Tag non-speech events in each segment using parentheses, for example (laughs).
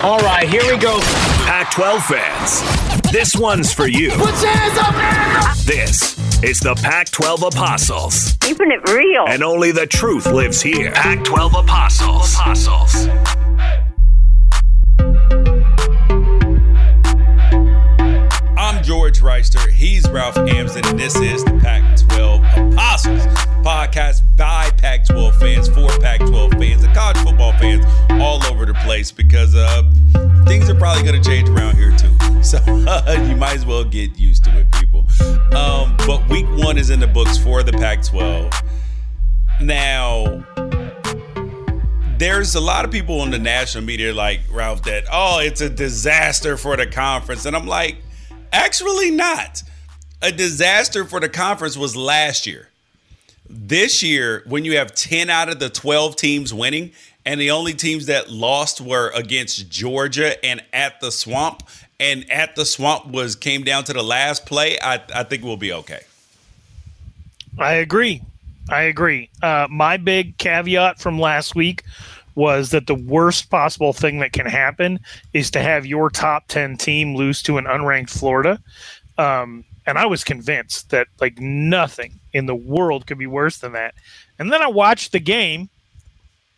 All right, here we go. Pac 12 fans, this one's for you. Put your hands up, man! This is the Pac 12 Apostles. Keeping it real. And only the truth lives here. Pac 12 Apostles. Apostles. I'm George Wrighster. He's Ralph Amsden. and this is the Pac 12 Apostles podcast by Pac 12 fans, for Pac 12 fans, and college football fans all over the place because uh, things are probably going to change around here too. (laughs) So uh, (laughs) you might as well get used to it, people. Um, but week one is in the books for the Pac 12. Now, there's a lot of people on the national media like Ralph that, oh, it's a disaster for the conference. And I'm like, actually not. A disaster for the conference was last year. This year, when you have 10 out of the 12 teams winning, and the only teams that lost were against Georgia and at the swamp, and at the swamp was came down to the last play, I, I think we'll be okay. I agree. I agree. Uh, my big caveat from last week was that the worst possible thing that can happen is to have your top 10 team lose to an unranked Florida. Um, and I was convinced that like nothing in the world could be worse than that. And then I watched the game,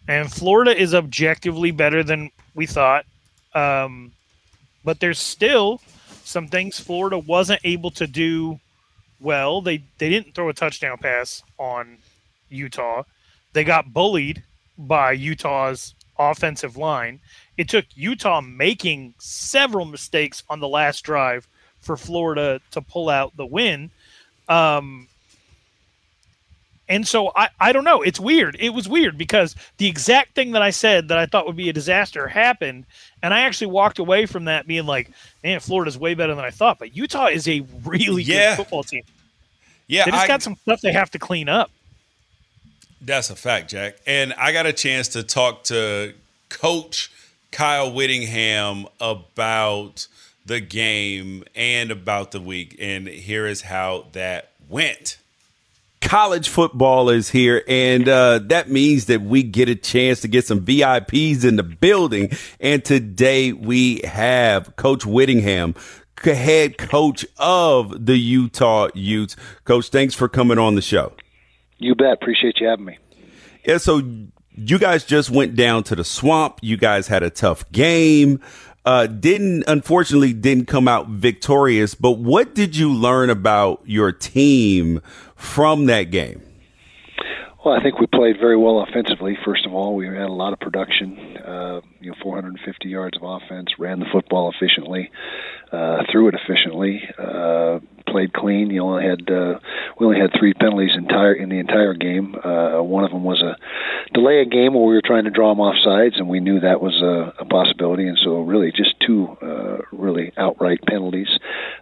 and Florida is objectively better than we thought. Um, but there's still some things Florida wasn't able to do well. They they didn't throw a touchdown pass on Utah. They got bullied by Utah's offensive line. It took Utah making several mistakes on the last drive for Florida to pull out the win. Um, and so I, I don't know. It's weird. It was weird because the exact thing that I said that I thought would be a disaster happened. And I actually walked away from that being like, man, Florida's way better than I thought. But Utah is a really Yeah. good football team. Yeah, They just I- got some stuff they have to clean up. That's a fact, Jack. And I got a chance to talk to Coach Kyle Whittingham about the game and about the week. And here is how that went. college football is here, and uh, that means that we get a chance to get some VIPs in the building. And today we have Coach Whittingham, head coach of the Utah Utes. Coach, thanks for coming on the show. You bet. Appreciate you having me. Yeah, so you guys just went down to the swamp. You guys had a tough game. Uh, didn't unfortunately didn't come out victorious. But what did you learn about your team from that game? Well, I think we played very well offensively. First of all, we had a lot of production. Uh, you know, 450 yards of offense. Ran the football efficiently. Uh, threw it efficiently. Uh, played clean. You only had uh, we only had three penalties entire in the entire game. Uh, one of them was a delay a game where we were trying to draw them off sides, and we knew that was a, a possibility. And so, really, just two uh, really outright penalties.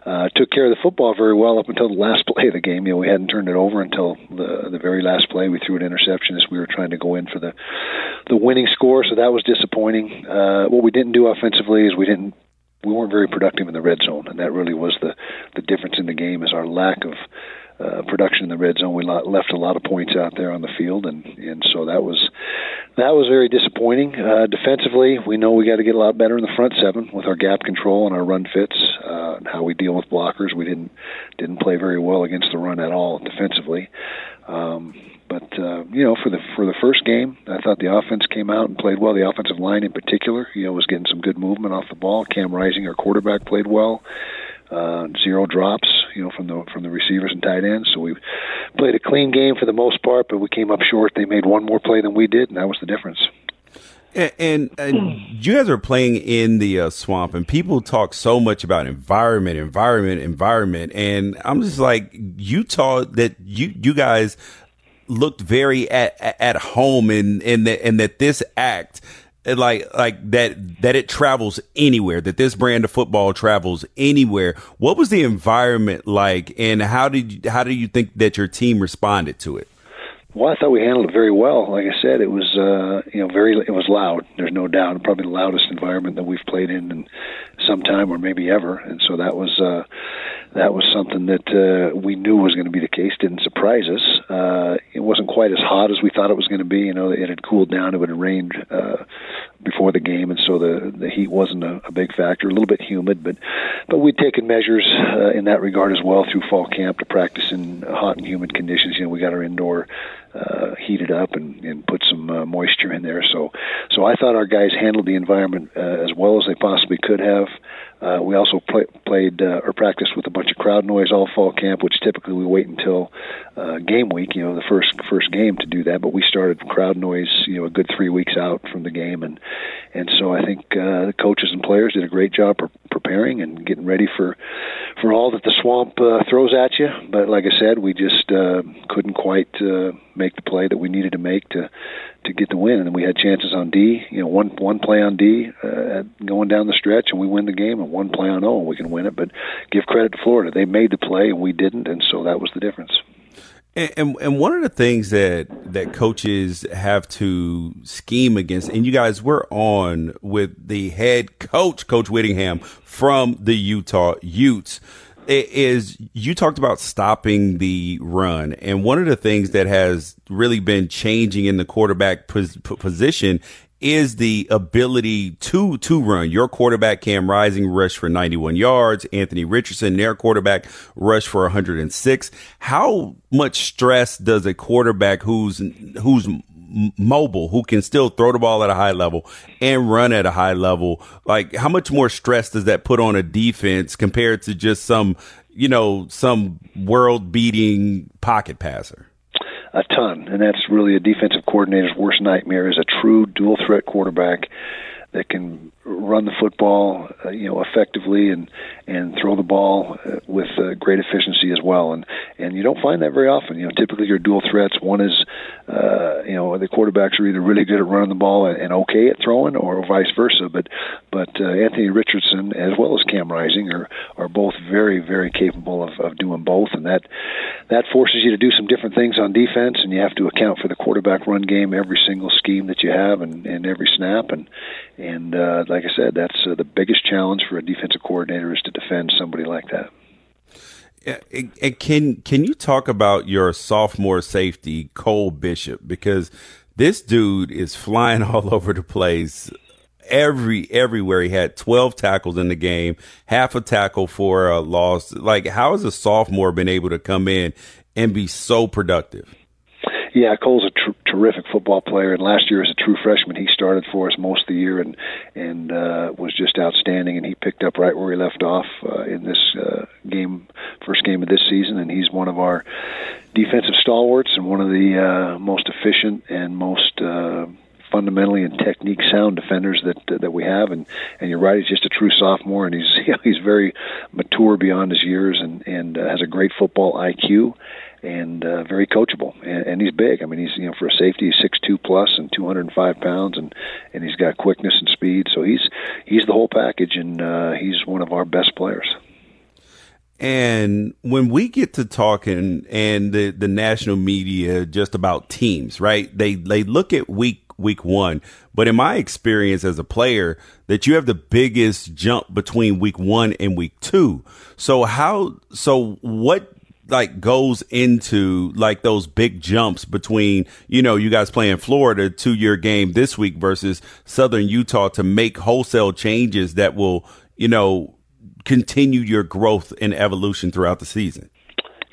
Uh, took care of the football very well up until the last (laughs) play of the game. You know, we hadn't turned it over until the the very last play. We threw an interception as we were trying to go in for the the winning score. So that was disappointing. Uh, what we didn't do offensively is we didn't we weren't very productive in the red zone, and that really was the the difference in the game. Is our lack of uh, production in the red zone. We left a lot of points out there on the field, and and so that was that was very disappointing. Uh, defensively, we know we got to get a lot better in the front seven with our gap control and our run fits uh, and how we deal with blockers. We didn't didn't play very well against the run at all defensively. Um, but uh, you know, for the for the first game, I thought the offense came out and played well. The offensive line, in particular, you know, was getting some good movement off the ball. Cam Rising, our quarterback, played well. Uh, zero drops, you know, from the from the receivers and tight ends. So we played a clean game for the most part, but we came up short. They made one more play than we did, and that was the difference. And, and, and, you guys are playing in the uh, swamp, and people talk so much about environment, environment, environment, and I'm just like Utah. That you you guys looked very at at home in in that and that this act like like that that it travels anywhere that this brand of football travels anywhere. What was the environment like and how did you, how do you think that your team responded to it well, I thought we handled it very well. Like I said, it was uh, you know very it was loud. There's no doubt, probably the loudest environment that we've played in in some time or maybe ever. And so that was uh, that was something that uh, we knew was going to be the case. Didn't surprise us. Uh, it wasn't quite as hot as we thought it was going to be. You know, it had cooled down. It had rained uh, before the game, and so the the heat wasn't a, a big factor. A little bit humid, but but we'd taken measures uh, in that regard as well through fall camp to practice in hot and humid conditions. You know, we got our indoor uh, heated up and, and put some uh, moisture in there. So, so I thought our guys handled the environment uh, as well as they possibly could have. Uh, we also play, played uh, or practiced with a bunch of crowd noise all fall camp, which typically we wait until uh, game week, you know, the first first game to do that. But we started crowd noise, you know, a good three weeks out from the game, and and so I think uh, the coaches and players did a great job pre- preparing and getting ready for for all that the swamp uh, throws at you. But like I said, we just uh, couldn't quite uh, make the play that we needed to make to to get the win. And we had chances on D. You know, one one play on D uh, going down the stretch, and we win the game. And one play on O, and we can win it. But give credit to Florida; they made the play, and we didn't, and so that was the difference. And, and, and one of the things that that coaches have to scheme against, and you guys were on with the head coach, Coach Whittingham from the Utah Utes is you talked about stopping the run and one of the things that has really been changing in the quarterback pos- position is the ability to to run. Your quarterback Cam Rising rushed for 91 yards. Anthony Richardson, their quarterback, rushed for 106. How much stress does a quarterback who's who's mobile, who can still throw the ball at a high level and run at a high level, like how much more stress does that put on a defense compared to just some, you know, some world beating pocket passer? A ton, and that's really a defensive coordinator's worst nightmare is a true dual threat quarterback that can run the football, uh, you know, effectively and and throw the ball uh, with uh, great efficiency as well. And and you don't find that very often. You know, typically your dual threats. One is, uh, you know, the quarterbacks are either really good at running the ball and, and okay at throwing, or vice versa. But but uh, Anthony Richardson as well as Cam Rising are are both very very capable of, of doing both, and that that forces you to do some different things on defense, and you have to account for the quarterback run game every single scheme that you have and, and every snap and and uh, like I said, that's uh, the biggest challenge for a defensive coordinator is to defend somebody like that. Can can you talk about your sophomore safety Cole Bishop? Because this dude is flying (laughs) all over the place. Every everywhere. He had 12 tackles in the game half a tackle for a loss. Like how has a sophomore been able to come in and be so productive yeah, Cole's a tr- terrific football player, and last year as a true freshman, he started for us most of the year and and uh, was just outstanding. And he picked up right where he left off uh, in this uh, game first game of this season, and he's one of our defensive stalwarts and one of the uh, most efficient and most uh, fundamentally and technique sound defenders that that we have. And and you're right, he's just a true sophomore, and he's you (laughs) know, he's very mature beyond his years, and and uh, has a great football IQ. And uh, very coachable, and, and he's big. I mean, he's you know for a safety, he's six two plus and two hundred and five pounds, and and he's got quickness and speed. So he's he's the whole package, and uh, he's one of our best players. And when we get to talking and the, the national media just about teams, right? They they look at week week one. But in my experience as a player, that you have the biggest jump between week one and week two. So how, so what like goes into like those big jumps between, you know, you guys playing Florida to your game this week versus Southern Utah to make wholesale changes that will, you know, continue your growth and evolution throughout the season?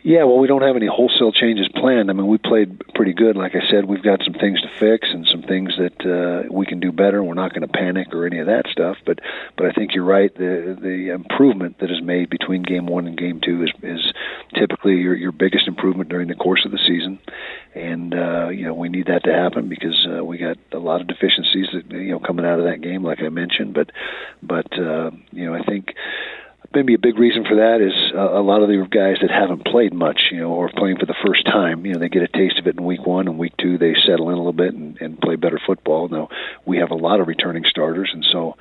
Yeah, well, we don't have any wholesale changes planned. I mean, we played pretty good. Like I said, we've got some things to fix and some things that uh, we can do better. We're not going to panic or any of that stuff. But, but I think you're right. The the improvement that is made between game one and game two is is typically your your biggest improvement during the course of the season, and uh, you know we need that to happen because uh, we got a lot of deficiencies that you know coming out of that game, like I mentioned. But, but uh, you know I think maybe a big reason for that is uh, a lot of the guys that haven't played much, you know, or playing for the first time, you know, they get a taste of it in week one and week two they settle in a little bit and, and play better football. Now we have a lot of returning starters, and so.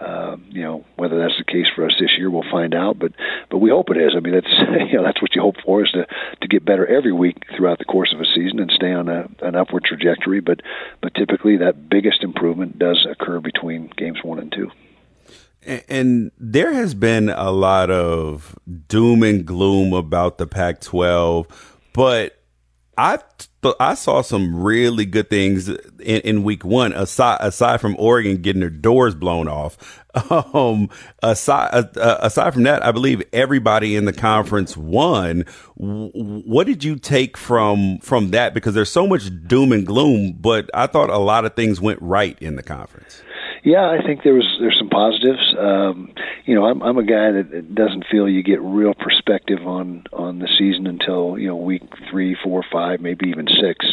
Uh, you know whether that's the case for us this year, we'll find out. But but we hope it is. I mean, that's (laughs) you know that's what you hope for is to to get better every week throughout the course of a season and stay on a, an upward trajectory. But but typically that biggest improvement does occur between games one and two. And there has been a lot of doom and gloom about the Pac 12, but I I saw some really good things in, in, week one. Aside aside from Oregon getting their doors blown off, (laughs) um, aside uh, aside from that, I believe everybody in the conference won. What did you take from from that? Because there's so much doom and gloom, but I thought a lot of things went right in the conference. Yeah, I think there was there's some positives. Um, you know, I'm I'm a guy that doesn't feel you get real perspective on on the season until you know week three, four, five, maybe even six,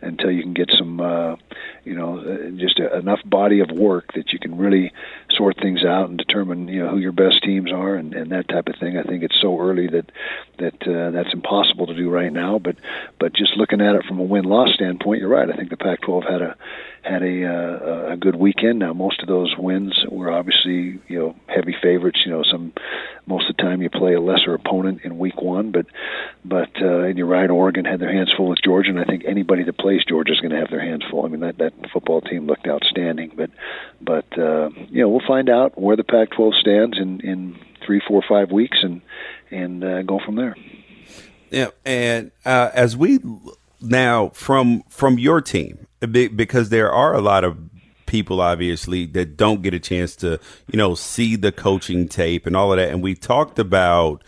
until you can get some uh, you know uh, just a, enough body of work that you can really sort things out and determine you know who your best teams are and, and that type of thing. I think it's so early that that uh, that's impossible to do right now. But but just looking at it from a win loss standpoint, you're right. I think the Pac-12 had a had a uh, a good weekend. Now, most of those wins were obviously you know heavy favorites. You know, some most of the time you play a lesser opponent in week one, but but uh, and you're right. Oregon had their hands full with Georgia, and I think anybody that plays Georgia is going to have their hands full. I mean, that that football team looked outstanding, but but uh, you know we'll find out where the Pac-12 stands in in three, four, five weeks, and and uh, go from there. Yeah, and uh, as we now from from your team because there are a lot of people obviously that don't get a chance to you know see the coaching tape and all of that and we talked about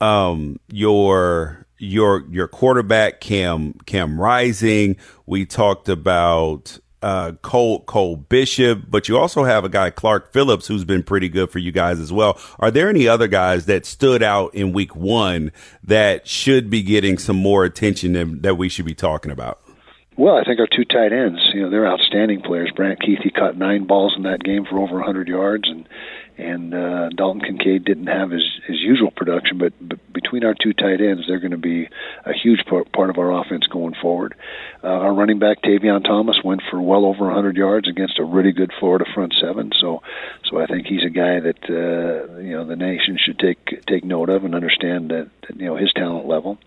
um your your your quarterback cam cam rising we talked about uh, Cole Cole Bishop, but you also have a guy Clark Phillips who's been pretty good for you guys as well. Are there any other guys that stood out in Week One that should be getting some more attention that we should be talking about? Well, I think our two tight ends, you know, they're outstanding players. Brant Kuithe, he caught nine balls in that game for over 100 yards, and and uh, Dalton Kincaid didn't have his his usual production, but, but between our two tight ends, they're going to be a huge part, part of our offense going forward. Uh, our running back Tavion Thomas went for well over 100 yards against a really good Florida front seven, so so I think he's a guy that uh, you know the nation should take take note of and understand that, that you know his talent level.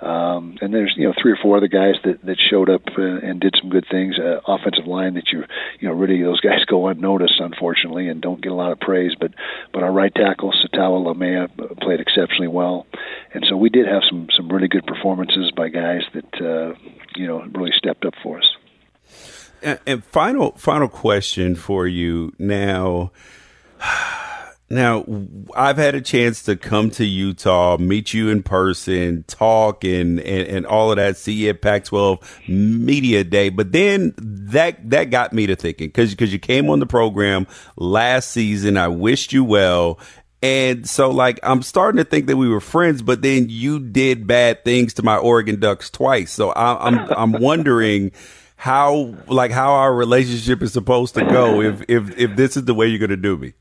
Um, and there's you know three or four other guys that that showed up uh, and did some good things. Uh, offensive line that you you know really those guys (laughs) go unnoticed unfortunately and don't get a lot of praise plays, but but our right tackle Sataoa Laumea played exceptionally well, and so we did have some some really good performances by guys that uh, you know really stepped up for us. And, and final final question for you now. Now, I've had a chance to come to Utah, meet you in person, talk, and, and, and all of that. See you at Pac-12 Media Day, but then that that got me to thinking because because you came on the program last season. I wished you well, And so, like, I'm starting to think that we were friends, but then you did bad things to my Oregon Ducks twice. So I, I'm I'm wondering how like how our relationship is supposed to go if if if this is the way you're going to do me.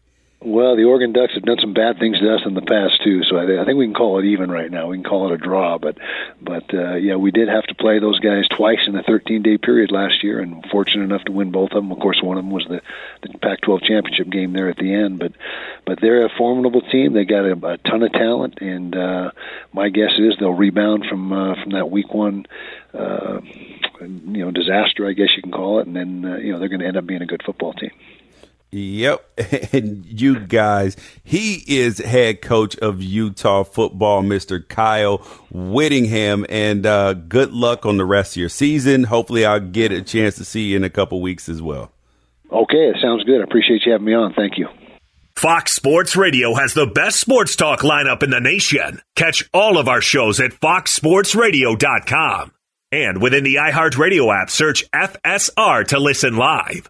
Well, the Oregon Ducks have done some bad things to us in the past too, so I, I think we can call it even right now. We can call it a draw, but but uh, yeah, we did have to play those guys twice in the 13-day period last year, and fortunate enough to win both of them. Of course, one of them was the, the Pac-12 championship game there at the end, but but they're a formidable team. They got a, a ton of talent, and uh, my guess is they'll rebound from uh, from that week one. Uh, you know, disaster, I guess you can call it, and then uh, you know they're going to end up being a good football team. Yep. (laughs) And you guys, he is head coach of Utah football, Mr. Kyle Whittingham. And uh, good luck on the rest of your season. Hopefully, I'll get a chance to see you in a couple weeks as well. Okay, it sounds good. I appreciate you having me on. Thank you. Fox Sports Radio has the best sports talk lineup in the nation. Catch all of our shows at foxsportsradio.com. And within the iHeartRadio app, search FSR to listen live.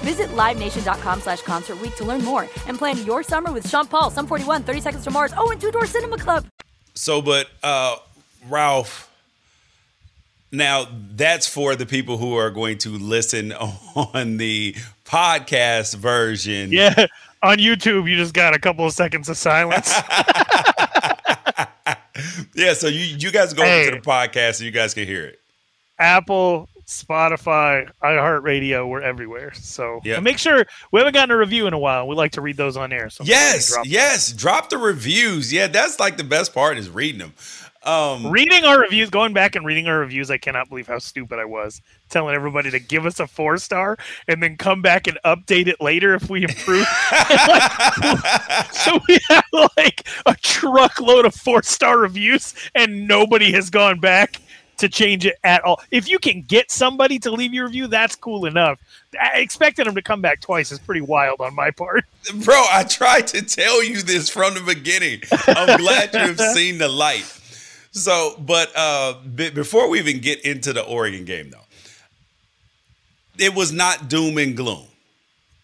Visit LiveNation.com slash Concert Week to learn more and plan your summer with Sean Paul, Sum 41, 30 Seconds to Mars, oh, and Two Door Cinema Club. So, but uh, Ralph, now that's for the people who are going to listen (laughs) on the podcast version. Yeah, on YouTube, you just got a couple of seconds of silence. (laughs) yeah, so you you guys go Hey. into the podcast so you guys can hear it. Apple, Spotify, iHeartRadio, we're everywhere. So Yeah. make sure we haven't gotten a review in a while. We like to read those on air. So Yes, drop- yes. Drop the reviews. Yeah, that's like the best part is reading them. Um, Reading our reviews, going back and reading our reviews, I cannot believe how stupid I was telling everybody to give us a four star and then come back and update it later if we improve. (laughs) (laughs) so we have like a truckload of four star reviews and nobody has gone back to change it at all. If you can get somebody to leave your review, that's cool enough. I- Expecting them to come back twice is pretty wild on my part. (laughs) bro, I tried to tell you this from the beginning. I'm glad you have (laughs) seen the light. So, but uh, be- before we even get into the Oregon game, though, it was not doom and gloom.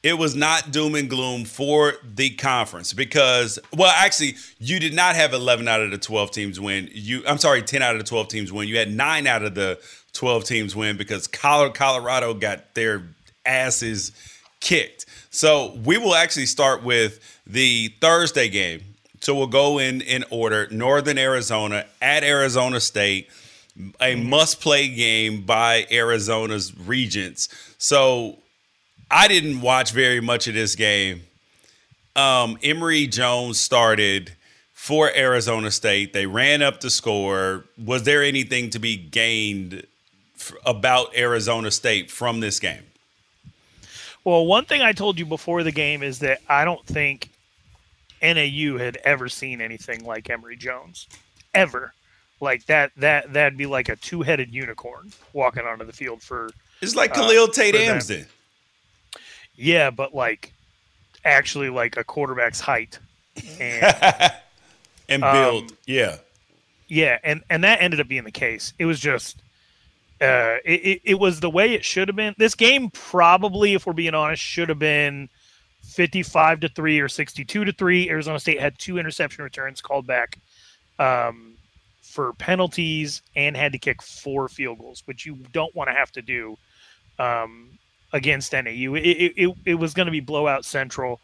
It was not doom and gloom for the conference because, well, actually, you did not have 11 out of the 12 teams win. You, I'm sorry, 10 out of the 12 teams win. You had nine out of the 12 teams win because Colorado got their asses kicked. So we will actually start with the Thursday game. So we'll go in in order. Northern Arizona at Arizona State, a mm-hmm. must-play game by Arizona's Regents. So I didn't watch very much of this game. Um, Emory Jones started for Arizona State. They ran up the score. Was there anything to be gained f- about Arizona State from this game? Well, one thing I told you before the game is that I don't think NAU had ever seen anything like Emory Jones, ever. Like that, that that'd be like a two-headed unicorn walking onto the field for. It's like uh, Khalil Tate for them. Amsden. Yeah, but like actually like a quarterback's height. And (laughs) and Um, build. yeah. yeah, and and that ended up being the case. It was just uh it, it, it was the way it should have been. This game probably, if we're being honest, should have been 55 to 3 or 62 to 3. Arizona State had two interception returns called back um for penalties and had to kick four field goals, which you don't want to have to do um against NAU. It it, it, was going to be blowout central.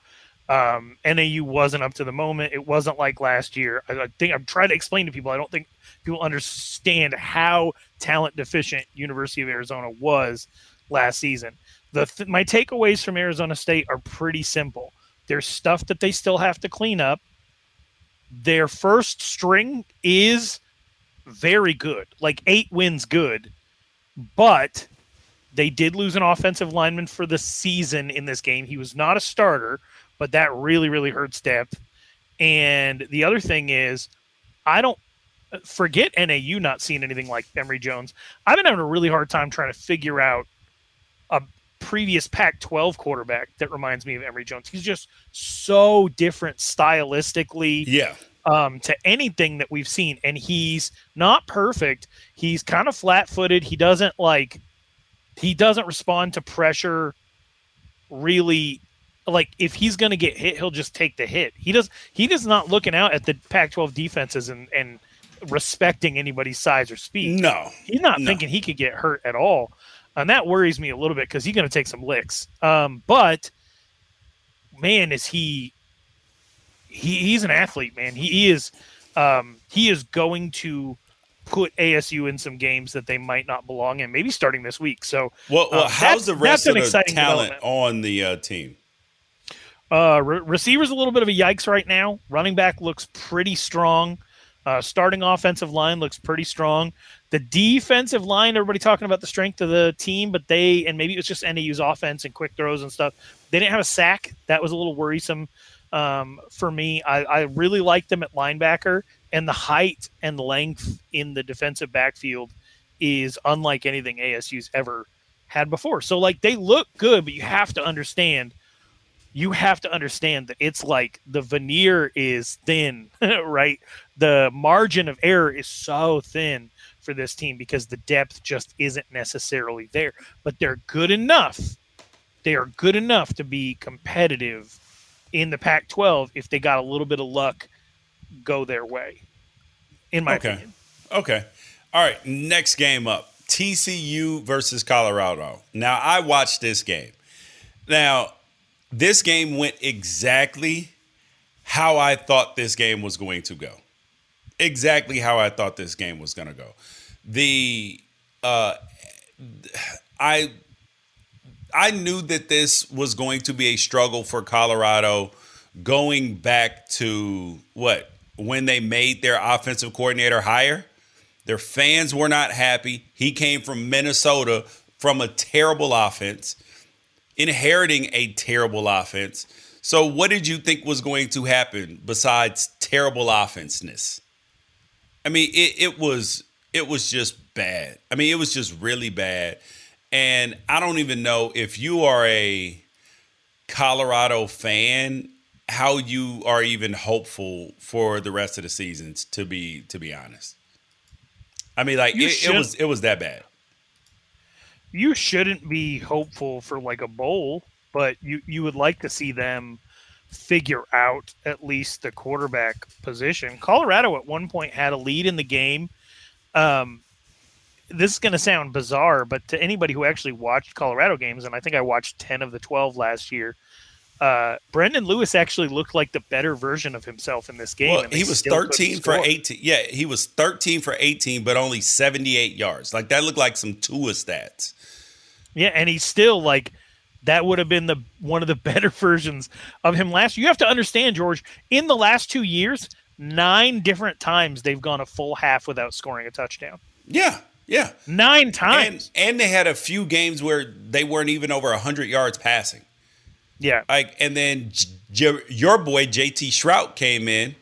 Um, NAU wasn't up to the moment. It wasn't like last year. I, I think I'm trying to explain to people. I don't think people understand how talent deficient University of Arizona was last season. The th- my takeaways from Arizona State are pretty simple. There's stuff that they still have to clean up. Their first string is very good, like eight wins good, but they did lose an offensive lineman for the season in this game. He was not a starter, but that really, really hurts depth. And the other thing is, I don't forget NAU not seeing anything like Emory Jones. I've been having a really hard time trying to figure out a previous Pac 12 quarterback that reminds me of Emory Jones. He's just so different stylistically Yeah. um, to anything that we've seen. And he's not perfect. He's kind of flat footed. He doesn't like, he doesn't respond to pressure really. Like if he's going to get hit, he'll just take the hit. He does. He does not looking out at the Pac-12 defenses and and respecting anybody's size or speed. No. He's not No. thinking he could get hurt at all, and that worries me a little bit because he's going to take some licks. Um, but man, is he? He he's an athlete, man. He, he is. Um, he is going to put ASU in some games that they might not belong in. Maybe starting this week. So, Well, well um, how's the rest of the talent on the uh, team? Uh, re- receivers a little bit of a yikes right now. Running back looks pretty strong. Uh, starting offensive line looks pretty strong. The defensive line, everybody talking about the strength of the team, but they and maybe it was just NAU's offense and quick throws and stuff. They didn't have a sack. That was a little worrisome um, for me. I, I really liked them at linebacker, and the height and length in the defensive backfield is unlike anything ASU's ever had before. So like they look good, but you have to understand you have to understand that it's like the veneer is thin, (laughs) right? The margin of error is so thin for this team because the depth just isn't necessarily there. But they're good enough. They are good enough to be competitive in the Pac 12 if they got a little bit of luck go their way, in my Okay. opinion. Okay. All right. Next game up TCU versus Colorado. Now, I watched this game. Now, this game went exactly how I thought this game was going to go. Exactly how I thought this game was going to go. The, uh, I, I knew that this was going to be a struggle for Colorado going back to what when they made their offensive coordinator hire. Their fans were not happy. He came from Minnesota from a terrible offense, inheriting a terrible offense. So, what did you think was going to happen besides terrible offenseness? I mean, it, it was it was just bad. I mean, it was just really bad. And I don't even know if you are a Colorado fan, how you are even hopeful for the rest of the seasons. To be to be honest, I mean, like it, it was it was that bad. you shouldn't be hopeful for like a bowl, but you you would like to see them figure out at least the quarterback position. Colorado at one point had a lead in the game. Um, this is going to sound bizarre, but to anybody who actually watched Colorado games, and I think I watched ten of the twelve last year. Uh, Brendon Lewis actually looked like the better version of himself in this game. Well, he was 13 for 18. Yeah, he was 13 for 18, but only 78 yards. Like that looked like some Tua stats. Yeah, and he's still like that would have been the one of the (laughs) better versions of him last. You have to understand, George. In the last two years, nine different times they've gone a full half without scoring a touchdown. Yeah, Yeah, nine times, and, and they had a few games where they weren't even over hundred yards passing. Yeah, like and then J- your boy JT Shrout came in,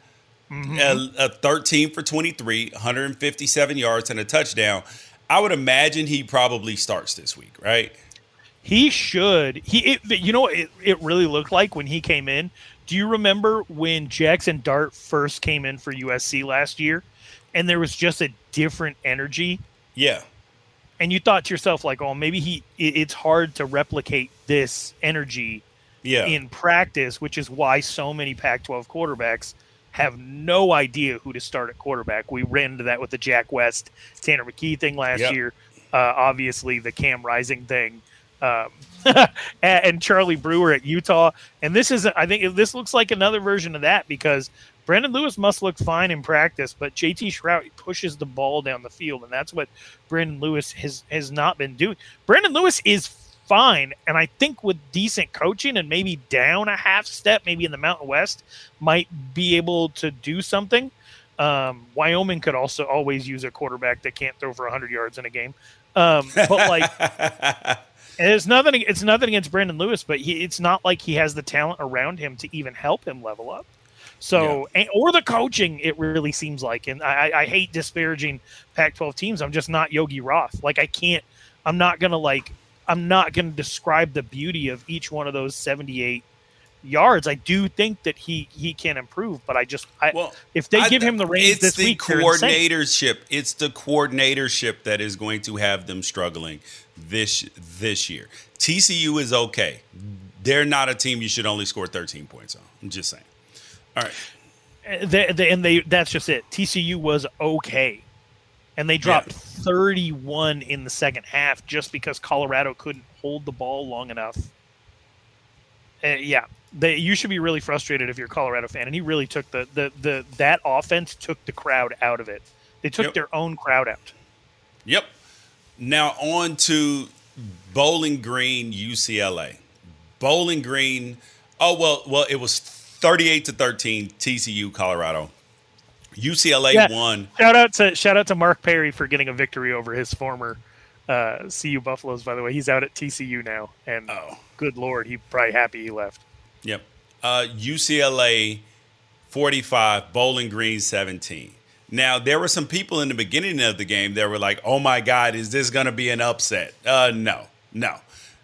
mm-hmm. a, a, thirteen for twenty three, one hundred and fifty seven yards and a touchdown. I would imagine he probably starts this week, right? He should. He, it, you know, it, it really looked like when he came in. Do you remember when Jaxson Dart first came in for USC last year, and there was just a different energy? Yeah. And you thought to yourself, like, oh, maybe he. It, it's hard to replicate this energy. Yeah. In practice, which is why so many Pac-12 quarterbacks have no idea who to start at quarterback. We ran into that with the Jack West, Tanner McKee thing last yep. year. Uh, obviously, the Cam Rising thing um, (laughs) and Charlie Brewer at Utah. And this is, I think, this looks like another version of that because Brandon Lewis must look fine in practice, but JT Shrout pushes the ball down the field, and that's what Brandon Lewis has has not been doing. Brandon Lewis is fine, and I think with decent coaching and maybe down a half step, maybe in the Mountain West, might be able to do something. Um, Wyoming could also always use a quarterback that can't throw for 100 yards in a game. Um, but like (laughs) it's nothing. It's nothing against Brandon Lewis, but he, it's not like he has the talent around him to even help him level up. So, yeah. and, or the coaching, it really seems like. And I, I hate disparaging Pac-12 teams. I'm just not Yogi Roth. Like I can't. I'm not gonna like. I'm not gonna describe the beauty of each one of those 78 yards. I do think that he he can improve, but I just I, well, if they I, give him the reins this the week, coordinatorship. It's the coordinatorship that is going to have them struggling this this year. TCU is okay. They're not a team you should only score 13 points on. I'm just saying. All right. Uh, they, they, and they that's just it. TCU was okay. And they dropped yeah. 31 in the second half just because Colorado couldn't hold the ball long enough. Uh, yeah, they, you should be really frustrated if you're a Colorado fan. And he really took the, the, the that offense took the crowd out of it. They took yep. their own crowd out. Yep. Now on to Bowling Green, UCLA. Bowling Green. Oh well, well it was thirty-eight to thirteen. TCU, Colorado. UCLA yeah. won. Shout out to shout out to Mark Perry for getting a victory over his former uh, CU Buffaloes. By the way, he's out at TCU now, and oh. good lord, he probably happy he left. Yep. Uh, UCLA forty-five, Bowling Green seventeen. Now, there were some people in the beginning of the game that were like, oh my God, is this going to be an upset? Uh, no, no.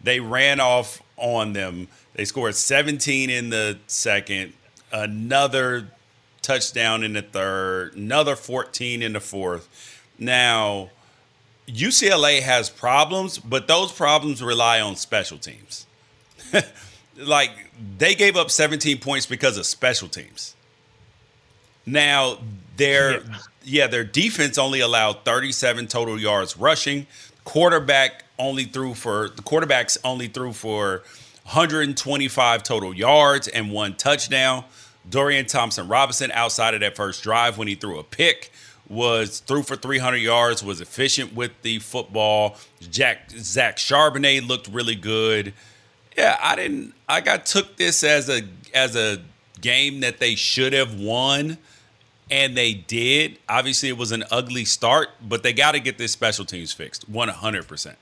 They ran off on them. They scored 17 in the second, another touchdown in the third, another 14 in the fourth. Now, UCLA has problems, but those problems rely on special teams. (laughs) like, they gave up 17 points because of special teams. Now, their yeah. yeah, their defense only allowed 37 total yards rushing. Quarterback only threw for the quarterbacks only threw for 125 total yards and one touchdown. Dorian Thompson Robinson outside of that first drive when he threw a pick was threw for 300 yards, was efficient with the football. Jack Zach Charbonnet looked really good. Yeah, I didn't I got took this as a as a game that they should have won and they did. Obviously, it was an ugly start, but they got to get this special teams fixed 100%.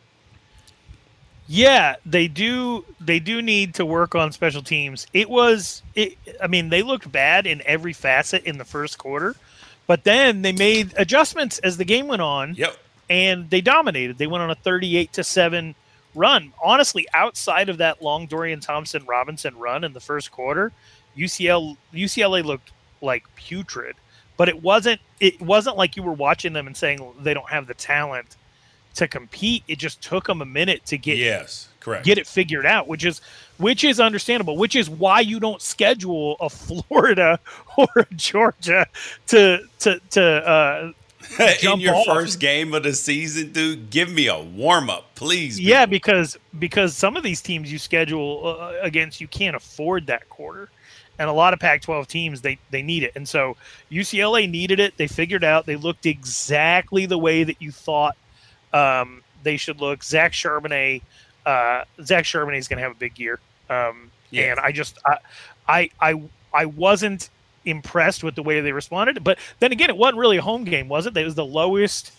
Yeah, they do. They do need to work on special teams. It was, it, I mean, they looked bad in every facet in the first quarter, but then they made adjustments as the game went on. Yep. And they dominated. They went on a 38 to 7 run. Honestly, outside of that long Dorian Thompson Robinson run in the first quarter, UCL UCLA looked like putrid but it wasn't it wasn't like you were watching them and saying they don't have the talent to compete. It just took them a minute to get yes, correct, get it figured out, which is which is understandable. Which is why you don't schedule a (laughs) Florida or a Georgia to to to uh, (laughs) in your off. first game of the season, dude. Give me a warm up, please. Yeah, because because some of these teams you schedule uh, against, you can't afford that quarter and a lot of Pac-12 teams they they need it. And so UCLA needed it. They figured out they looked exactly the way that you thought um, they should look. Zach Charbonnet, uh, Zach Charbonnet is going to have a big year. Um, yeah. And I just I, I I I wasn't impressed with the way they responded. But then again, it wasn't really a home game, was it? It was the lowest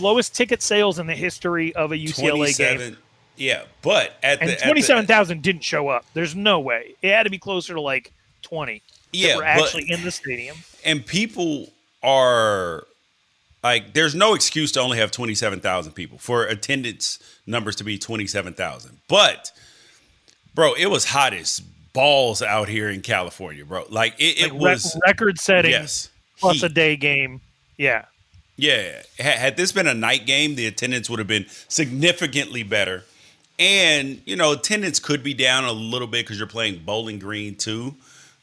lowest ticket sales in the history of a UCLA game. Yeah, but at and the twenty seven thousand didn't show up. There's no way. It had to be closer to like twenty. Yeah, were actually in the stadium. And people are like, there's no excuse to only have twenty seven thousand people for attendance numbers to be twenty seven thousand. But, bro, it was hot as balls out here in California, bro. Like it, it like was record setting yes, plus heat. a day game. Yeah. Yeah, had this been a night game, the attendance would have been significantly better. And, you know, attendance could be down a little bit because you're playing Bowling Green too.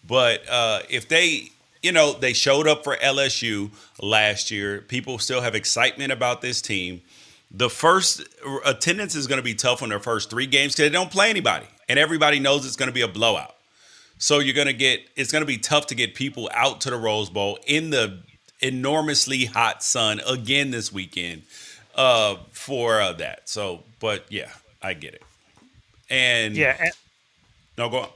But uh, if they, you know, they showed up for LSU last year, people still have excitement about this team. The first attendance is going to be tough on their first three games because they don't play anybody. And everybody knows it's going to be a blowout. So you're going to get, it's going to be tough to get people out to the Rose Bowl in the enormously hot sun again this weekend uh, for uh, that. So, but yeah, I get it. And yeah, and, no, go on.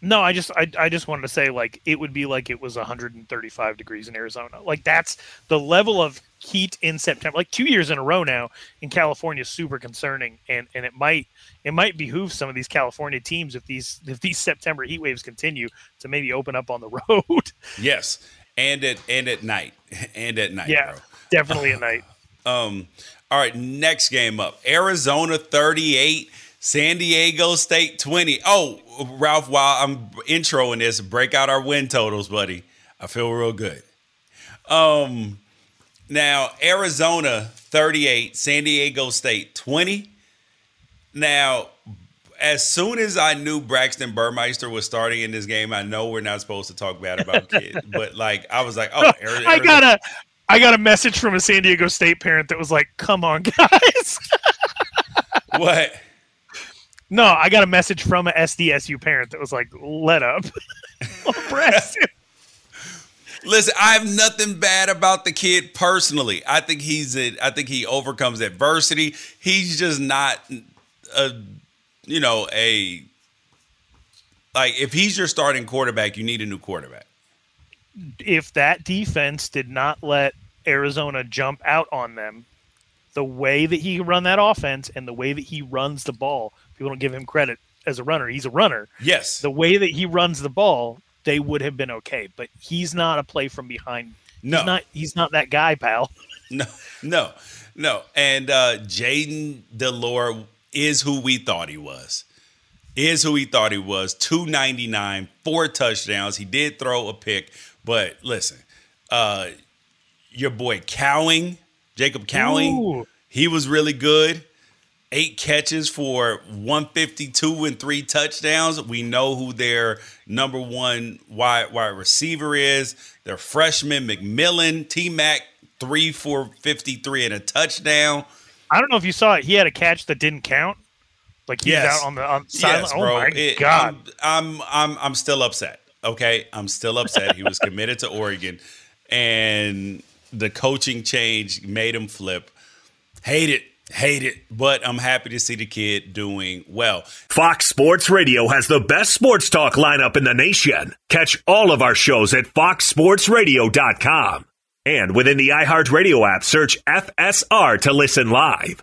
No, I just I, I just wanted to say like it would be like it was 135 degrees in Arizona. Like that's the level of heat in September. Like two years in a row now in California is super concerning, and and it might it might behoove some of these California teams if these if these September heat waves continue to maybe open up on the (laughs) road. Yes, and at and at night, (laughs) and at night. Yeah, bro. definitely at night. (laughs) Um, all right, next game up: Arizona 38, San Diego State 20. Oh, Ralph, while I'm introing this, break out our win totals, buddy. I feel real good. Um, now Arizona 38, San Diego State 20. Now, as soon as I knew Braxton Burmeister was starting in this game, I know we're not supposed to talk bad about (laughs) kids, but like I was like, oh, Arizona. I got a I got a message from a San Diego State parent that was like, "Come on, guys." what? No, I got a message from a SDSU parent that was like, "Let up, (laughs) Braxton." (laughs) Listen, I have nothing bad about the kid personally. I think he's a, I think he overcomes adversity. He's just not a you know, a like if he's your starting quarterback, you need a new quarterback. If that defense did not let Arizona jump out on them, the way that he run that offense and the way that he runs the ball, people don't give him credit as a runner. He's a runner. Yes. The way that he runs the ball, they would have been okay. But he's not a play from behind. No. He's not he's not that guy, pal. (laughs) No, no, no. And uh Jayden de Laura is who we thought he was. Is who he thought he was. 299, four touchdowns. He did throw a pick, but listen, uh your boy Cowing, Jacob Cowing, Ooh. he was really good. Eight catches for 152 and three touchdowns. We know who their number one wide, wide receiver is. Their freshman, McMillan, T Mac, three for 53 and a touchdown. I don't know if you saw it. He had a catch that didn't count. Like he's Yes. out on the on silent. Yes, oh bro. my It- god! I'm, I'm I'm I'm still upset. Okay, I'm still upset. He was committed to Oregon, and the coaching change made him flip. Hate it, hate it. But I'm happy to see the kid doing well. Fox Sports Radio has the best sports talk lineup in the nation. Catch all of our shows at foxsportsradio.com. And within the iHeartRadio app, search FSR to listen live.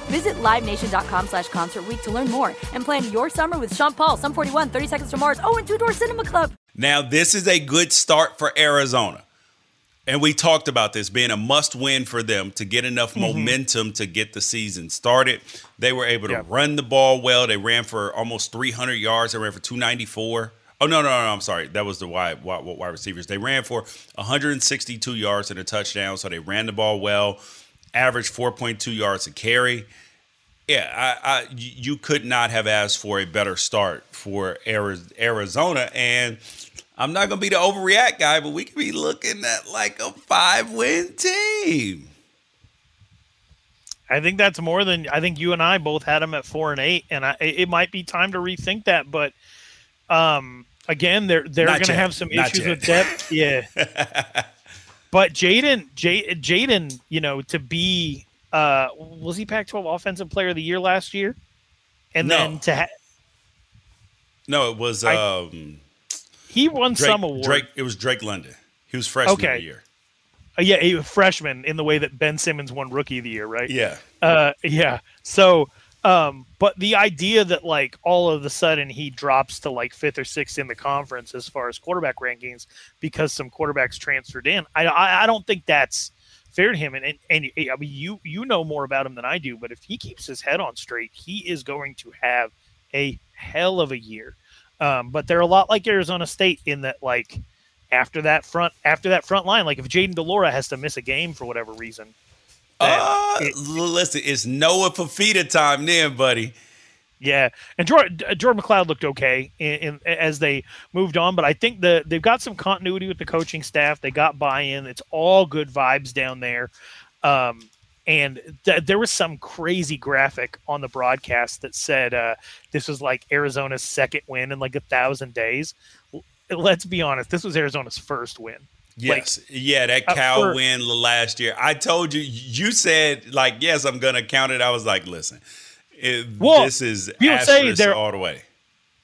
Visit LiveNation.com slash Concert Week to learn more and plan your summer with Sean Paul, Sum 41, 30 Seconds to Mars, oh, and Two Door Cinema Club. Now, this is a good start for Arizona. And we talked about this being a must win for them to get enough mm-hmm. momentum to get the season started. They were able to yep. run the ball well. They ran for almost 300 yards. They ran for 294. Oh, no, no, no, I'm sorry. That was the wide, wide, wide receivers. They ran for 162 yards and a touchdown. So they ran the ball well, averaged 4.2 yards a carry yeah, I, I, you could not have asked for a better start for Arizona. And I'm not going to be the overreact guy, but we could be looking at like a five win team. I think that's more than I think you and I both had them at four and eight, and I, it might be time to rethink that. But um, again, they're they're going to have some Not issues yet. with depth. (laughs) Yeah, but Jayden, Jayden, you know, to be uh, was he Pac-12 Offensive Player of the Year last year? And no. then to ha- no, it was I, um, he won Drake, some award. Drake, it was Drake London. He was freshman okay. of the year. Uh, yeah, he was freshman in the way that Ben Simmons won Rookie of the Year, right? Yeah. Uh, yeah. So, um, but the idea that like all of a sudden he drops to like fifth or sixth in the conference as far as quarterback rankings because some quarterbacks transferred in, I I, I don't think that's fair to him. And, and, and I mean, you you know more about him than I do, but if he keeps his head on straight, he is going to have a hell of a year. Um, but they're a lot like Arizona State in that, like, after that front after that front line, like if Jayden de Laura has to miss a game for whatever reason. Uh, it, listen, it's Noah Fifita time then, buddy. Yeah, and Jordan, Jordan McCloud looked okay in, in, as they moved on, but I think the they've got some continuity with the coaching staff. They got buy-in. It's all good vibes down there. Um, and th- there was some crazy graphic on the broadcast that said uh, this was like Arizona's second win in like a thousand days. Let's be honest, this was Arizona's first win. Yes, like, yeah, that Cal uh, win last year. I told you, you said like, yes, I'm gonna count it. I was like, listen, it, well, this is people say there all the way.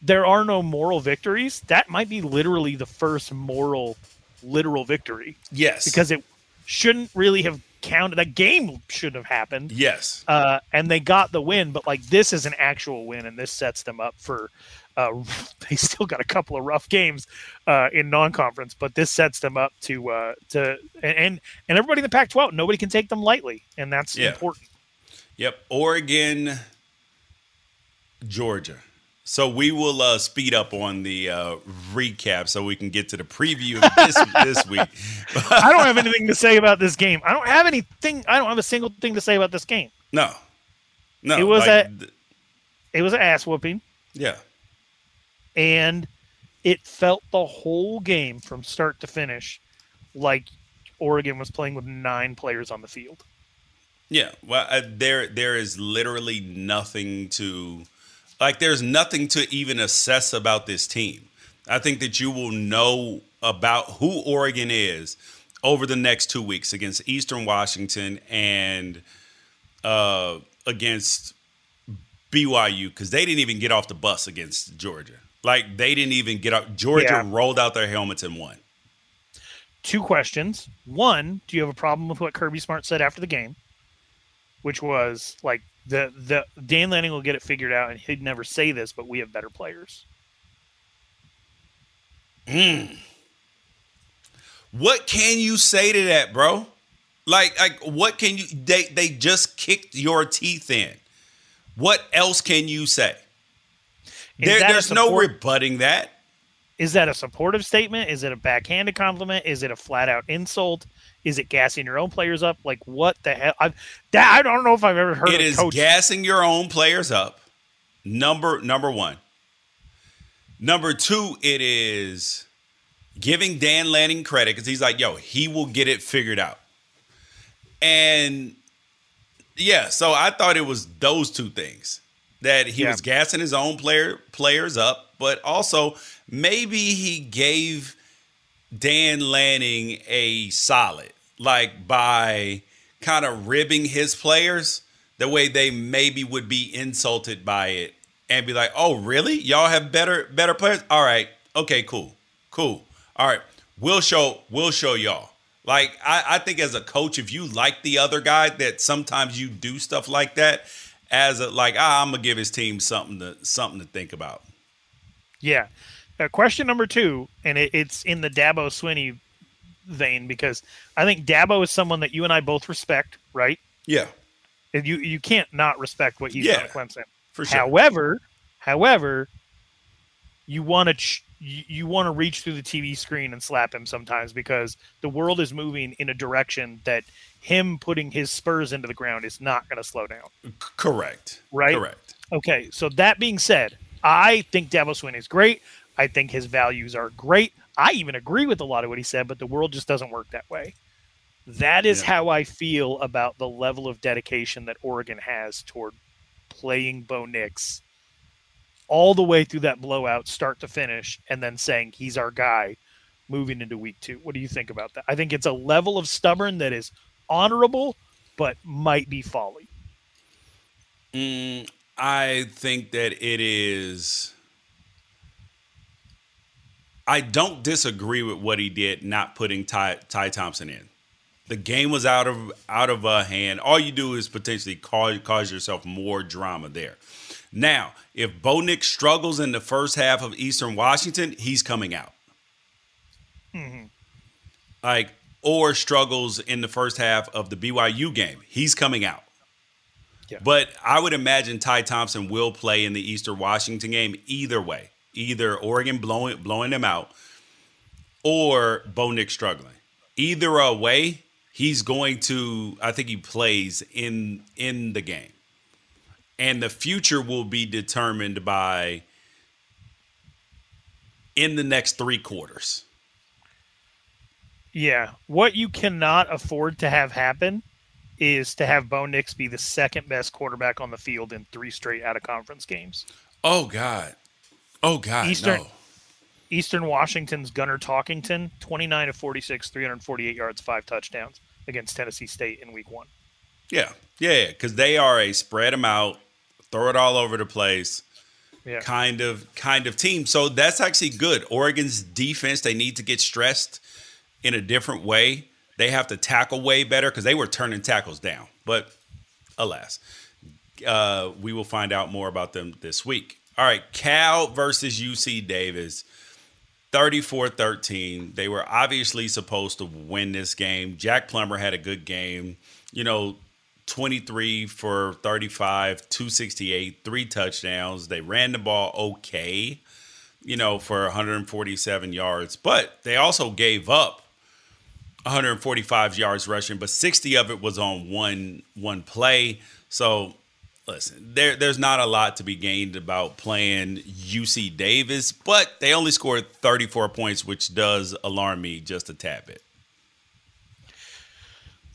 There are no moral victories. That might be literally the first moral, literal victory. Yes, because it shouldn't really have counted. That game shouldn't have happened. Yes, uh, and they got the win. But like this is an actual win, and this sets them up for. Uh, (laughs) they still got a couple of rough games uh, in non-conference, but this sets them up to uh, to and and everybody in the Pac-12, nobody can take them lightly, and that's yeah. important. Yep, Oregon Georgia. So we will uh, speed up on the uh, recap so we can get to the preview of this (laughs) this week. (laughs) I don't have anything to say about this game. I don't have anything. I don't have a single thing to say about this game. No, no. It was like, a th- it was an ass whooping. Yeah, and it felt the whole game from start to finish like Oregon was playing with nine players on the field. Yeah, well, uh, there there is literally nothing to like there's nothing to even assess about this team. I think that you will know about who Oregon is over the next two weeks against Eastern Washington and uh, against BYU because they didn't even get off the bus against Georgia. Like they didn't even get out. Georgia yeah. rolled out their helmets and won. Two questions. One, do you have a problem with what Kirby Smart said after the game? Which was like the the Dan Lanning will get it figured out, and he'd never say this, but we have better players. Hmm. What can you say to that, bro? Like, like what can you? They they just kicked your teeth in. What else can you say? There, there's no rebutting that. Is that a supportive statement? Is it a backhanded compliment? Is it a flat out insult? Is it gassing your own players up? Like what the hell? I've, that, I don't know if I've ever heard. It is coach- gassing your own players up. Number number one. Number two, it is giving Dan Lanning credit because he's like, yo, he will get it figured out. And yeah, so I thought it was those two things that he Yeah. was gassing his own player players up, but also maybe he gave Dan Lanning a solid, like by kind of ribbing his players the way they maybe would be insulted by it and be like, "Oh, really? Y'all have better better players? All right, okay, cool, cool. All right, we'll show we'll show y'all." Like I, I think as a coach, if you like the other guy, that sometimes you do stuff like that as a like, ah, I'm gonna give his team something to something to think about. Yeah. Uh, question number two, and it, it's in the Dabo Swinney vein because I think Dabo is someone that you and I both respect, right? Yeah, And you you can't not respect what he's Yeah, done at Clemson. for sure. However, however, you want to ch- you, you want to reach through the TV screen and slap him sometimes because the world is moving in a direction that him putting his spurs into the ground is not going to slow down. Correct. Right? Correct. Okay, so that being said, I think Dabo Swinney is great. I think his values are great. I even agree with a lot of what he said, but the world just doesn't work that way. That is Yeah. how I feel about the level of dedication that Oregon has toward playing Bo Nix all the way through that blowout, start to finish, and then saying he's our guy moving into week two. What do you think about that? I think it's a level of stubborn that is honorable, but might be folly. Mm, I think that it is. I don't disagree with what he did, not putting Ty, Ty Thompson in. The game was out of out of uh, hand. All you do is potentially cause cause yourself more drama there. Now, if Bo Nix struggles in the first half of Eastern Washington, he's coming out. Like, or struggles in the first half of the BYU game, he's coming out. Yeah. But I would imagine Ty Thompson will play in the Eastern Washington game either way. Either Oregon blowing blowing them out or Bo Nix struggling. Either a way, he's going to I think he plays in in the game. And the future will be determined by in the next 3 quarters. Yeah. What you cannot afford to have happen is to have Bo Nix be the second best quarterback on the field in three straight out of conference games. Oh God. Oh God. Eastern- no. Eastern Washington's Gunnar Talkington, 29 of 46, 348 yards, five touchdowns against Tennessee State in week one. Yeah, yeah, because they are a spread them out, throw it all over the place Yeah. kind of kind of team. So that's actually good. Oregon's defense they need to get stressed in a different way. They have to tackle way better because they were turning tackles down. But alas, uh, we will find out more about them this week. All right, Cal versus UC Davis. 34 13. They were obviously supposed to win this game. Jack Plummer had a good game. You know, 23 for 35, 268, three touchdowns. They ran the ball okay, you know, for 147 yards, but they also gave up 145 yards rushing, but 60 of it was on one one play. So listen, there there's not a lot to be gained about playing UC Davis, but they only scored 34 points, which does alarm me just a tad bit.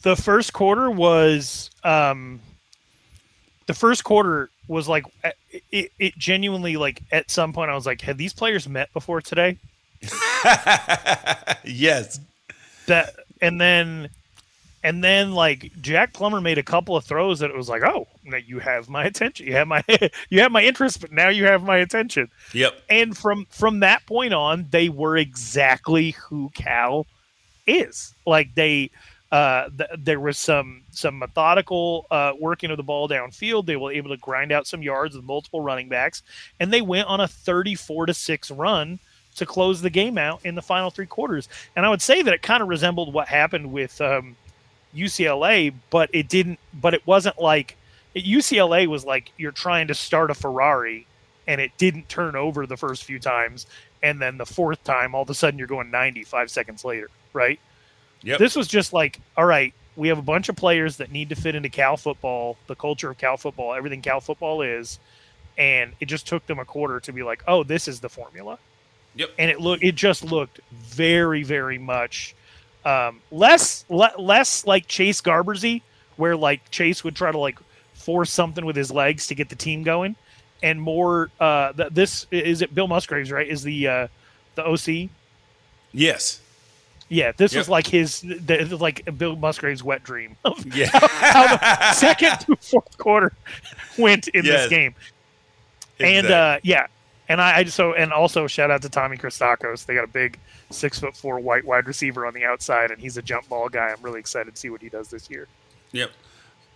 The first quarter was um the first quarter was like it, it genuinely like at some point I was like, had these players met before today? (laughs) yes. that and then and then like Jack Plummer made a couple of throws that it was like, oh, now you have my attention. You have my (laughs) you have my interest, but now you have my attention. Yep. And from from that point on, they were exactly who Cal is. Like they uh, th- there was some some methodical uh, working of the ball downfield. They were able to grind out some yards with multiple running backs, and they went on a 34 to six run to close the game out in the final three quarters. And I would say that it kind of resembled what happened with um, UCLA, but it didn't. But it wasn't like UCLA was like you're trying to start a Ferrari, and it didn't turn over the first few times. and then the fourth time, all of a sudden you're going 95 seconds later, right? Yep. This was just like, all right, we have a bunch of players that need to fit into Cal football, the culture of Cal football, everything Cal football is, and it just took them a quarter to be like, oh, this is the formula. Yep. And it looked, it just looked very, very much um, less, le- less like Chase Garbersy, where like Chase would try to like force something with his legs to get the team going, and more. Uh, th- this is it. Bill Musgraves, right? Is the uh, the OC? Yes. Yeah, this Yep. was like his, the, like Bill Musgrave's wet dream of (laughs) Yeah. how the second to fourth quarter went in Yes. this game. And uh, yeah, and I, I just so and also shout out to Tommy Christakos. They got a big six foot four white wide receiver on the outside, and he's a jump ball guy. I'm really excited to see what he does this year. Yep.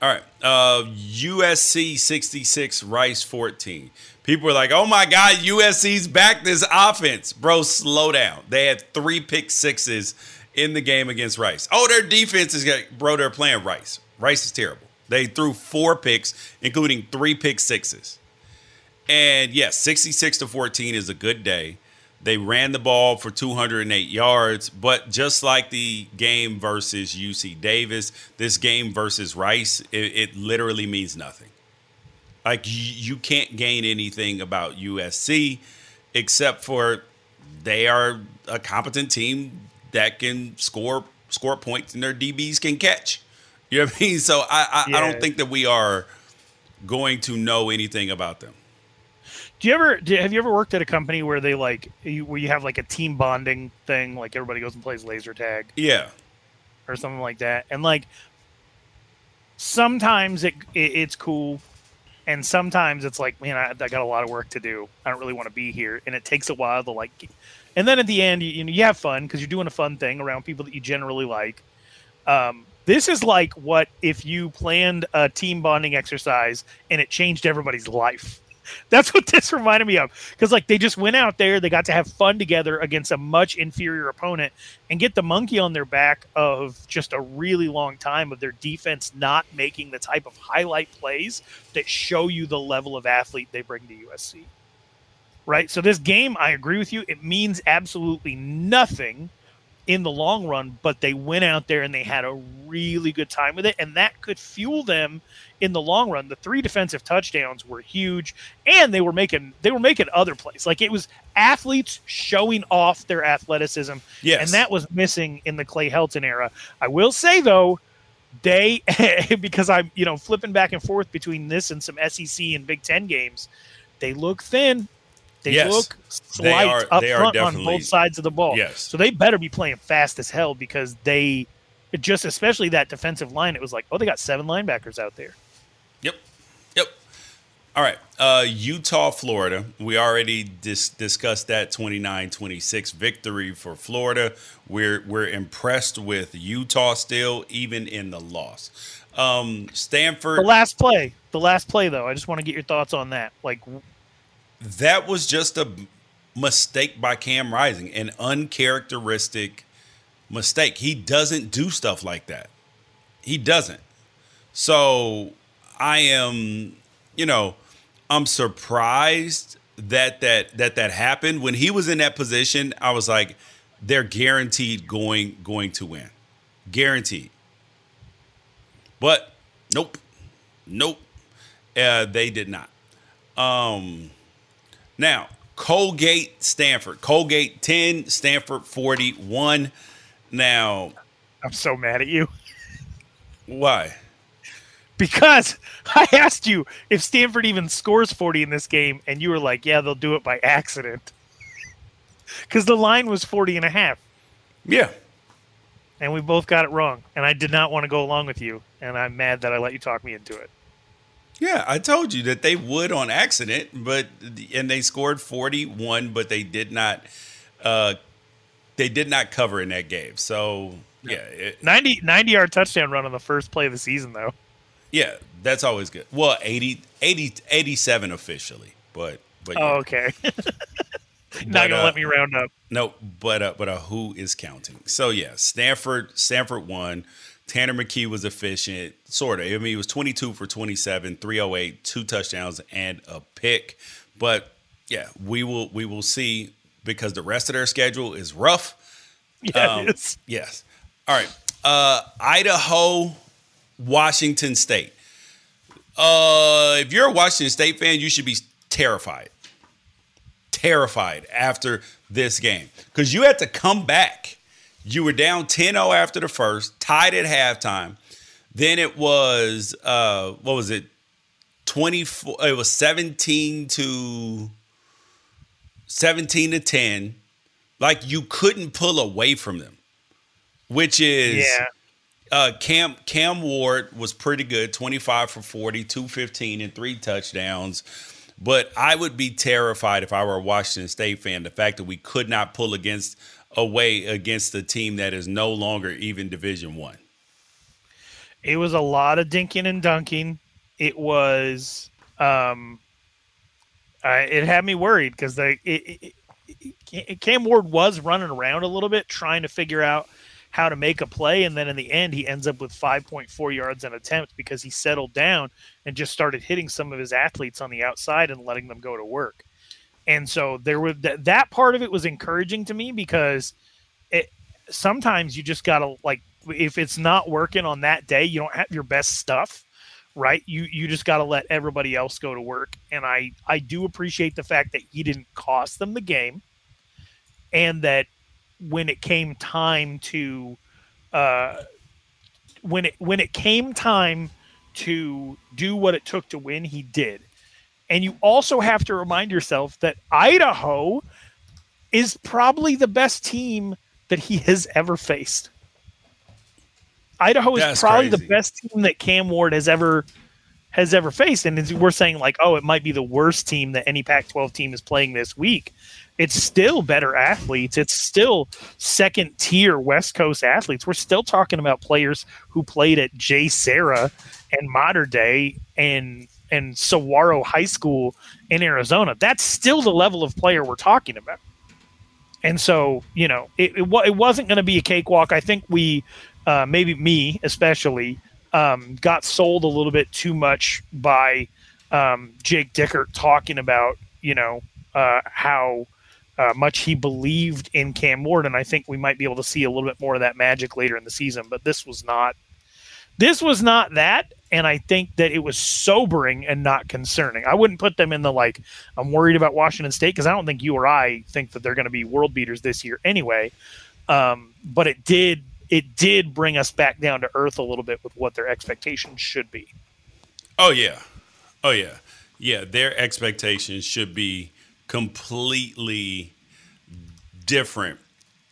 All right. Uh, USC 66, Rice 14. People were like, oh my God, USC's back this offense. Bro, slow down. They had three pick sixes in the game against Rice. Oh, their defense is, bro, they're playing Rice. Rice is terrible. They threw four picks, including three pick sixes. And yes, 66 to 14 is a good day. They ran the ball for 208 yards, but just like the game versus UC Davis, this game versus Rice, it, it literally means nothing. Like you, can't gain anything about USC except for they are a competent team that can score score points and their DBs can catch. You know what I mean? So I I, I don't think that we are going to know anything about them. Do you ever do, have you ever worked at a company where they like you, where you have like a team bonding thing, like everybody goes and plays laser tag Yeah. or something like that, and like sometimes it, it it's cool, and sometimes it's like, man, I, I got a lot of work to do. I don't really want to be here, and it takes a while to like, and then at the end, you, you know, you have fun because you're doing a fun thing around people that you generally like. Um, this is like what if you planned a team bonding exercise and it changed everybody's life. (laughs) That's what this reminded me of. Because like they just went out there, they got to have fun together against a much inferior opponent and get the monkey on their back of just a really long time of their defense not making the type of highlight plays that show you the level of athlete they bring to USC. Right? So this game, I agree with you, it means absolutely nothing in the long run, but they went out there and they had a really good time with it, and that could fuel them in the long run. The three defensive touchdowns were huge, and they were making they were making other plays. Like it was athletes showing off their athleticism, Yes. and that was missing in the Clay Helton era. I will say though, they (laughs) because I'm you know flipping back and forth between this and some SEC and Big Ten games, they look thin. They Yes. look They slight are- up they are front on both sides of the ball. Yes. So they better be playing fast as hell because they just especially that defensive line. It was like, oh, they got seven linebackers out there. Yep. Yep. All right. Uh, Utah, Florida. We already dis- discussed that 29-26 victory for Florida. We're we're impressed with Utah still, even in the loss. Um, Stanford. The last play, the last play though, I just want to get your thoughts on that. Like, that was just a mistake by Cam Rising, an uncharacteristic mistake. He doesn't do stuff like that. He doesn't. So I am, you know, I'm surprised that that that that happened. When he was in that position, I was like, they're guaranteed going going to win, guaranteed. But nope, nope, uh, they did not. Um, now, Colgate, Stanford. Colgate 10, Stanford 41. Now, I'm so mad at you why? because (laughs) I asked you if Stanford even scores 40 in this game, and you were like, yeah, they'll do it by accident. (laughs) Because the line was 40 and a half, Yeah. and we both got it wrong. And I did not want to go along with you, and I'm mad that I let you talk me into it. Yeah, I told you that they would on accident, but and they scored 41, but they did not uh they did not cover in that game. So, yeah, it, 90, 90 yard touchdown run on the first play of the season, though. yeah, that's always good. Well, 80 80 87 officially, but but yeah. Oh, okay. (laughs) But, not gonna uh, let me round up. No, but uh, but uh, who is counting? So yeah, Stanford Stanford won. Tanner McKee was efficient, sort of. I mean, he was 22 for 27, 308, two touchdowns and a pick. But yeah, we will we will see. because the rest of their schedule is rough. Yeah, Um. Yes. All right. Uh, Idaho, Washington State. Uh, if you're a Washington State fan, you should be terrified. Terrified after this game because you had to come back. You were down 10 0 after the first, tied at halftime. Then it was, uh, what was it? 24, it was 17 to 17 to 10. Like you couldn't pull away from them, which is Yeah. uh, Cam Cam Ward was pretty good, 25 for 40, 215 and three touchdowns. But I would be terrified if I were a Washington State fan, the fact that we could not pull against away against a team that is no longer even division one. It was a lot of dinking and dunking. It was, um, I, it had me worried because they, it, it, it, Cam Ward was running around a little bit trying to figure out how to make a play, and then in the end, he ends up with 5.4 yards an attempt because he settled down and just started hitting some of his athletes on the outside and letting them go to work. And so there was that, that part of it was encouraging to me because it sometimes you just gotta like if it's not working on that day, you don't have your best stuff, right? You you just gotta let everybody else go to work. And I I do appreciate the fact that he didn't cost them the game, and that when it came time to uh when it when it came time to do what it took to win, he did. And you also have to remind yourself that Idaho is probably the best team that he has ever faced. Idaho is That's probably crazy. the best team that Cam Ward has ever has ever faced. And we're saying like, oh, it might be the worst team that any Pac-12 team is playing this week. It's still better athletes. It's still second tier West Coast athletes. We're still talking about players who played at JSerra and Mater Dei and and Saguaro High School in Arizona. That's still the level of player we're talking about. And so, you know, it, it, it wasn't going to be a cakewalk. I think we, uh, maybe me especially, um, got sold a little bit too much by um, Jake Dickert talking about, you know, uh, how uh, much he believed in Cam Ward. And I think we might be able to see a little bit more of that magic later in the season. But this was not, this was not that. And I think that it was sobering and not concerning. I wouldn't put them in the like, I'm worried about Washington State because I don't think you or I think that they're going to be world beaters this year anyway. Um, but it did it did bring us back down to earth a little bit with what their expectations should be. Oh yeah, oh yeah, yeah. Their expectations should be completely different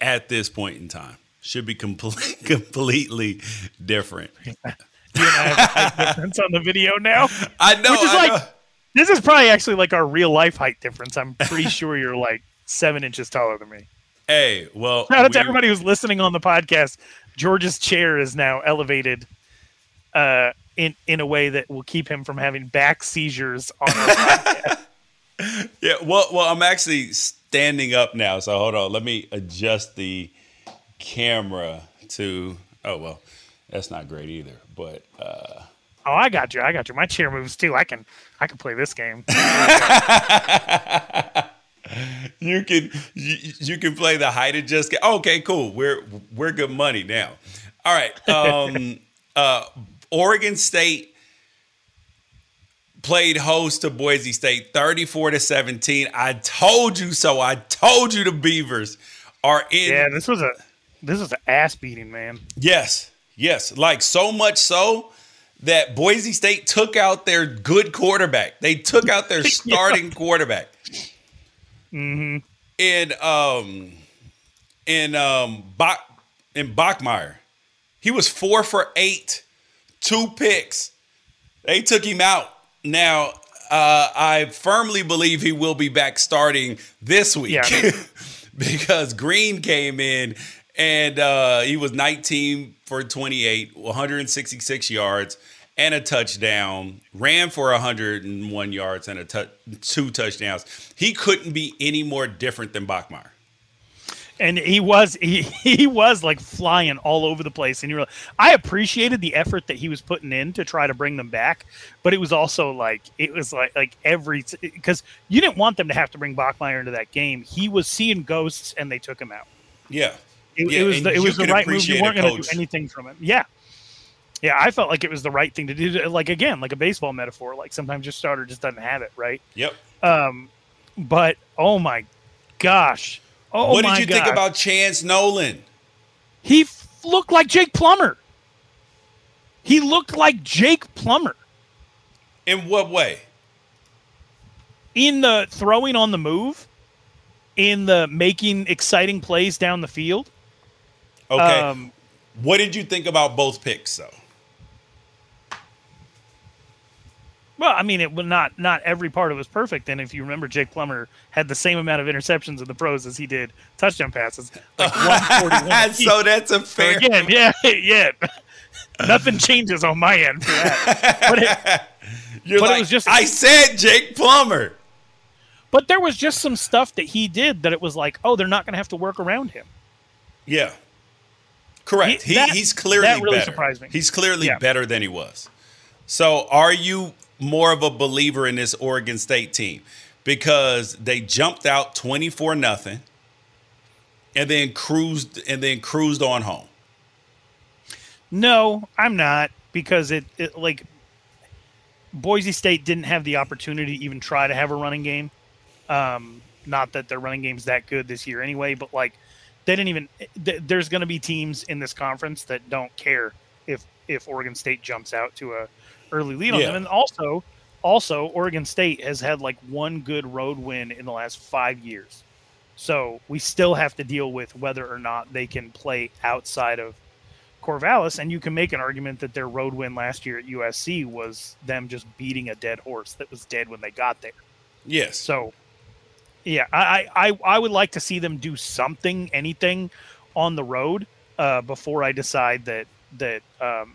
at this point in time. Should be complete, (laughs) completely different. You and I have a height difference on the video now. I know. Which is I like know. this is probably actually like our real life height difference. I'm pretty (laughs) sure you're like seven inches taller than me. Hey, well, Shout out to everybody who's listening on the podcast. George's chair is now elevated uh, in in a way that will keep him from having back seizures on our (laughs) podcast. Yeah, well, well, I'm actually standing up now, so hold on. Let me adjust the camera to. Oh well, that's not great either. But uh, Oh, I got you. I got you. My chair moves too. I can I can play this game. (laughs) you can you, you can play the height adjust. ga- Okay, cool. We're we're good money now. All right. Um, (laughs) uh, Oregon State played host to Boise State, thirty-four to seventeen. I told you so. I told you the Beavers are in. yeah, this was a this was an ass beating, man. Yes, yes. Like so much so that Boise State took out their good quarterback. They took out their (laughs) starting quarterback. hmm In um and um Bach in Bachmeier. He was four for eight, two picks. They took him out. Now uh, I firmly believe he will be back starting this week Yeah. (laughs) because Green came in and uh, he was 19 for 28, 166 yards and a touchdown. Ran for 101 yards and a tou- two touchdowns. He couldn't be any more different than Bachmeier. and he was he, (laughs) he was like flying all over the place and you were i appreciated the effort that he was putting in to try to bring them back but it was also like it was like like every because you didn't want them to have to bring bachmeier into that game he was seeing ghosts and they took him out yeah it, yeah, it was the, it was the right move you weren't going to do anything from it yeah yeah i felt like it was the right thing to do like again like a baseball metaphor like sometimes your starter just doesn't have it right yep um but oh my gosh Oh, what did you God. think about Chance Nolan? He f- looked like Jake Plummer. He looked like Jake Plummer. In what way? In the throwing on the move, in the making exciting plays down the field. Okay. Um, what did you think about both picks, though? Well, I mean, it was not not every part of it was perfect. And if you remember, Jake Plummer had the same amount of interceptions in the pros as he did touchdown passes, like (laughs) 141. so that's a fair. So again, yeah, (laughs) yeah. Nothing changes on my end for that. But it, (laughs) You're but like, it was just I said Jake Plummer. But there was just some stuff that he did that it was like, oh, they're not going to have to work around him. Yeah. Correct. He, that, he's clearly that really better. surprised me. He's clearly yeah. better than he was. So, are you more of a believer in this Oregon State team because they jumped out 24 nothing and then cruised and then cruised on home. No, I'm not because it, it like Boise State didn't have the opportunity to even try to have a running game. Um, not that their running game's that good this year anyway, but like they didn't even. Th- there's going to be teams in this conference that don't care if if Oregon State jumps out to a early lead on yeah. them. And also, also Oregon State has had like one good road win in the last five years. So we still have to deal with whether or not they can play outside of Corvallis. And you can make an argument that their road win last year at USC was them just beating a dead horse that was dead when they got there. Yes. So, yeah, I I, I would like to see them do something, anything on the road uh, before I decide that that um,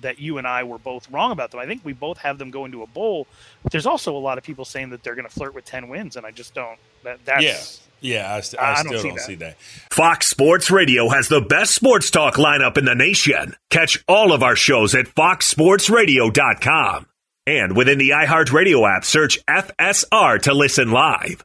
that you and I were both wrong about them. I think we both have them going to a bowl. But there's also a lot of people saying that they're going to flirt with 10 wins, and I just don't. That, that's. Yeah. Yeah, I, st- I, I still don't, see, don't that. see that. Fox Sports Radio has the best sports talk lineup in the nation. Catch all of our shows at foxsportsradio.com. And within the iHeartRadio app, search FSR to listen live.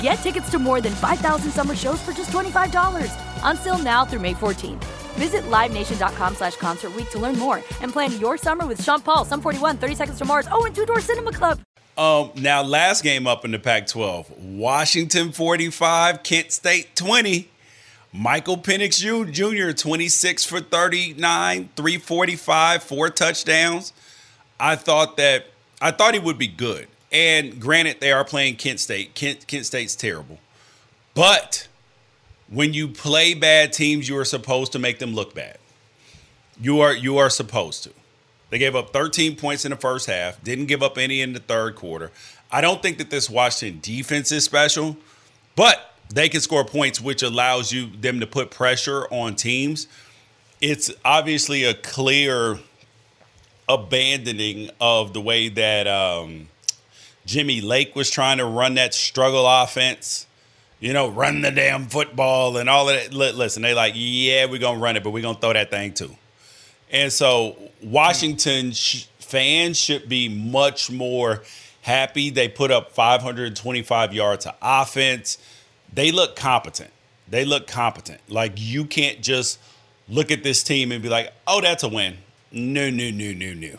Get tickets to more than 5,000 summer shows for just $25. Until now through May 14th. Visit LiveNation.com slash Concert Week to learn more and plan your summer with Sean Paul, Sum 41, 30 Seconds to Mars, oh, and Two Door Cinema Club. Um, now, last game up in the Pac 12 Washington 45, Kent State 20. Michael Penix Jr., 26 for 39, 345, four touchdowns. I thought that I thought he would be good. And granted, they are playing Kent State. Kent, Kent State's terrible. But when you play bad teams, you are supposed to make them look bad. You are you are supposed to. They gave up 13 points in the first half, didn't give up any in the third quarter. I don't think that this Washington defense is special, but they can score points, which allows you them to put pressure on teams. It's obviously a clear abandoning of the way that um, Jimmy Lake was trying to run that struggle offense. You know, run the damn football and all of that. Listen, they like, yeah, we're gonna run it, but we're gonna throw that thing too. And so Washington sh- fans should be much more happy. They put up 525 yards of offense. They look competent. They look competent. Like you can't just look at this team and be like, "Oh, that's a win." No, no, no, no, no.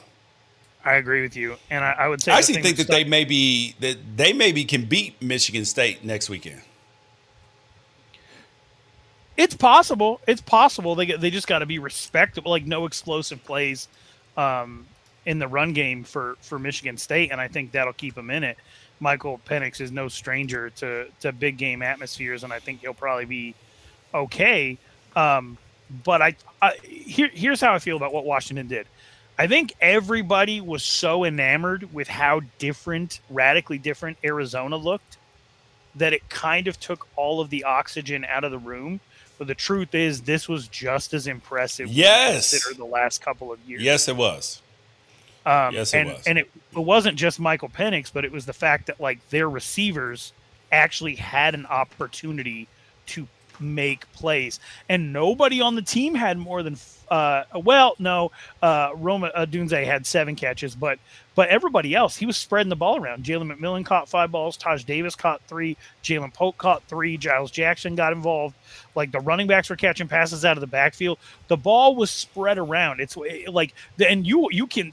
I agree with you, and I, I would say I actually think that they maybe that they maybe can beat Michigan State next weekend. It's possible. It's possible. They they just got to be respectable. Like no explosive plays um, in the run game for for Michigan State, and I think that'll keep them in it. Michael Penix is no stranger to to big game atmospheres, and I think he'll probably be okay. Um, but I, I here here's how I feel about what Washington did. I think everybody was so enamored with how different, radically different Arizona looked that it kind of took all of the oxygen out of the room but the truth is, this was just as impressive. Yes, consider the last couple of years. Yes, it was. Um, yes, it and, was. And it, it wasn't just Michael Penix, but it was the fact that like their receivers actually had an opportunity to make plays, and nobody on the team had more than uh, well, no, uh, Rome uh, Odunze had seven catches, but but everybody else, he was spreading the ball around. Jalen McMillan caught five balls. Taj Davis caught three. Ja'Lynn Polk caught three. Giles Jackson got involved. Like the running backs were catching passes out of the backfield. The ball was spread around. It's like, and you you can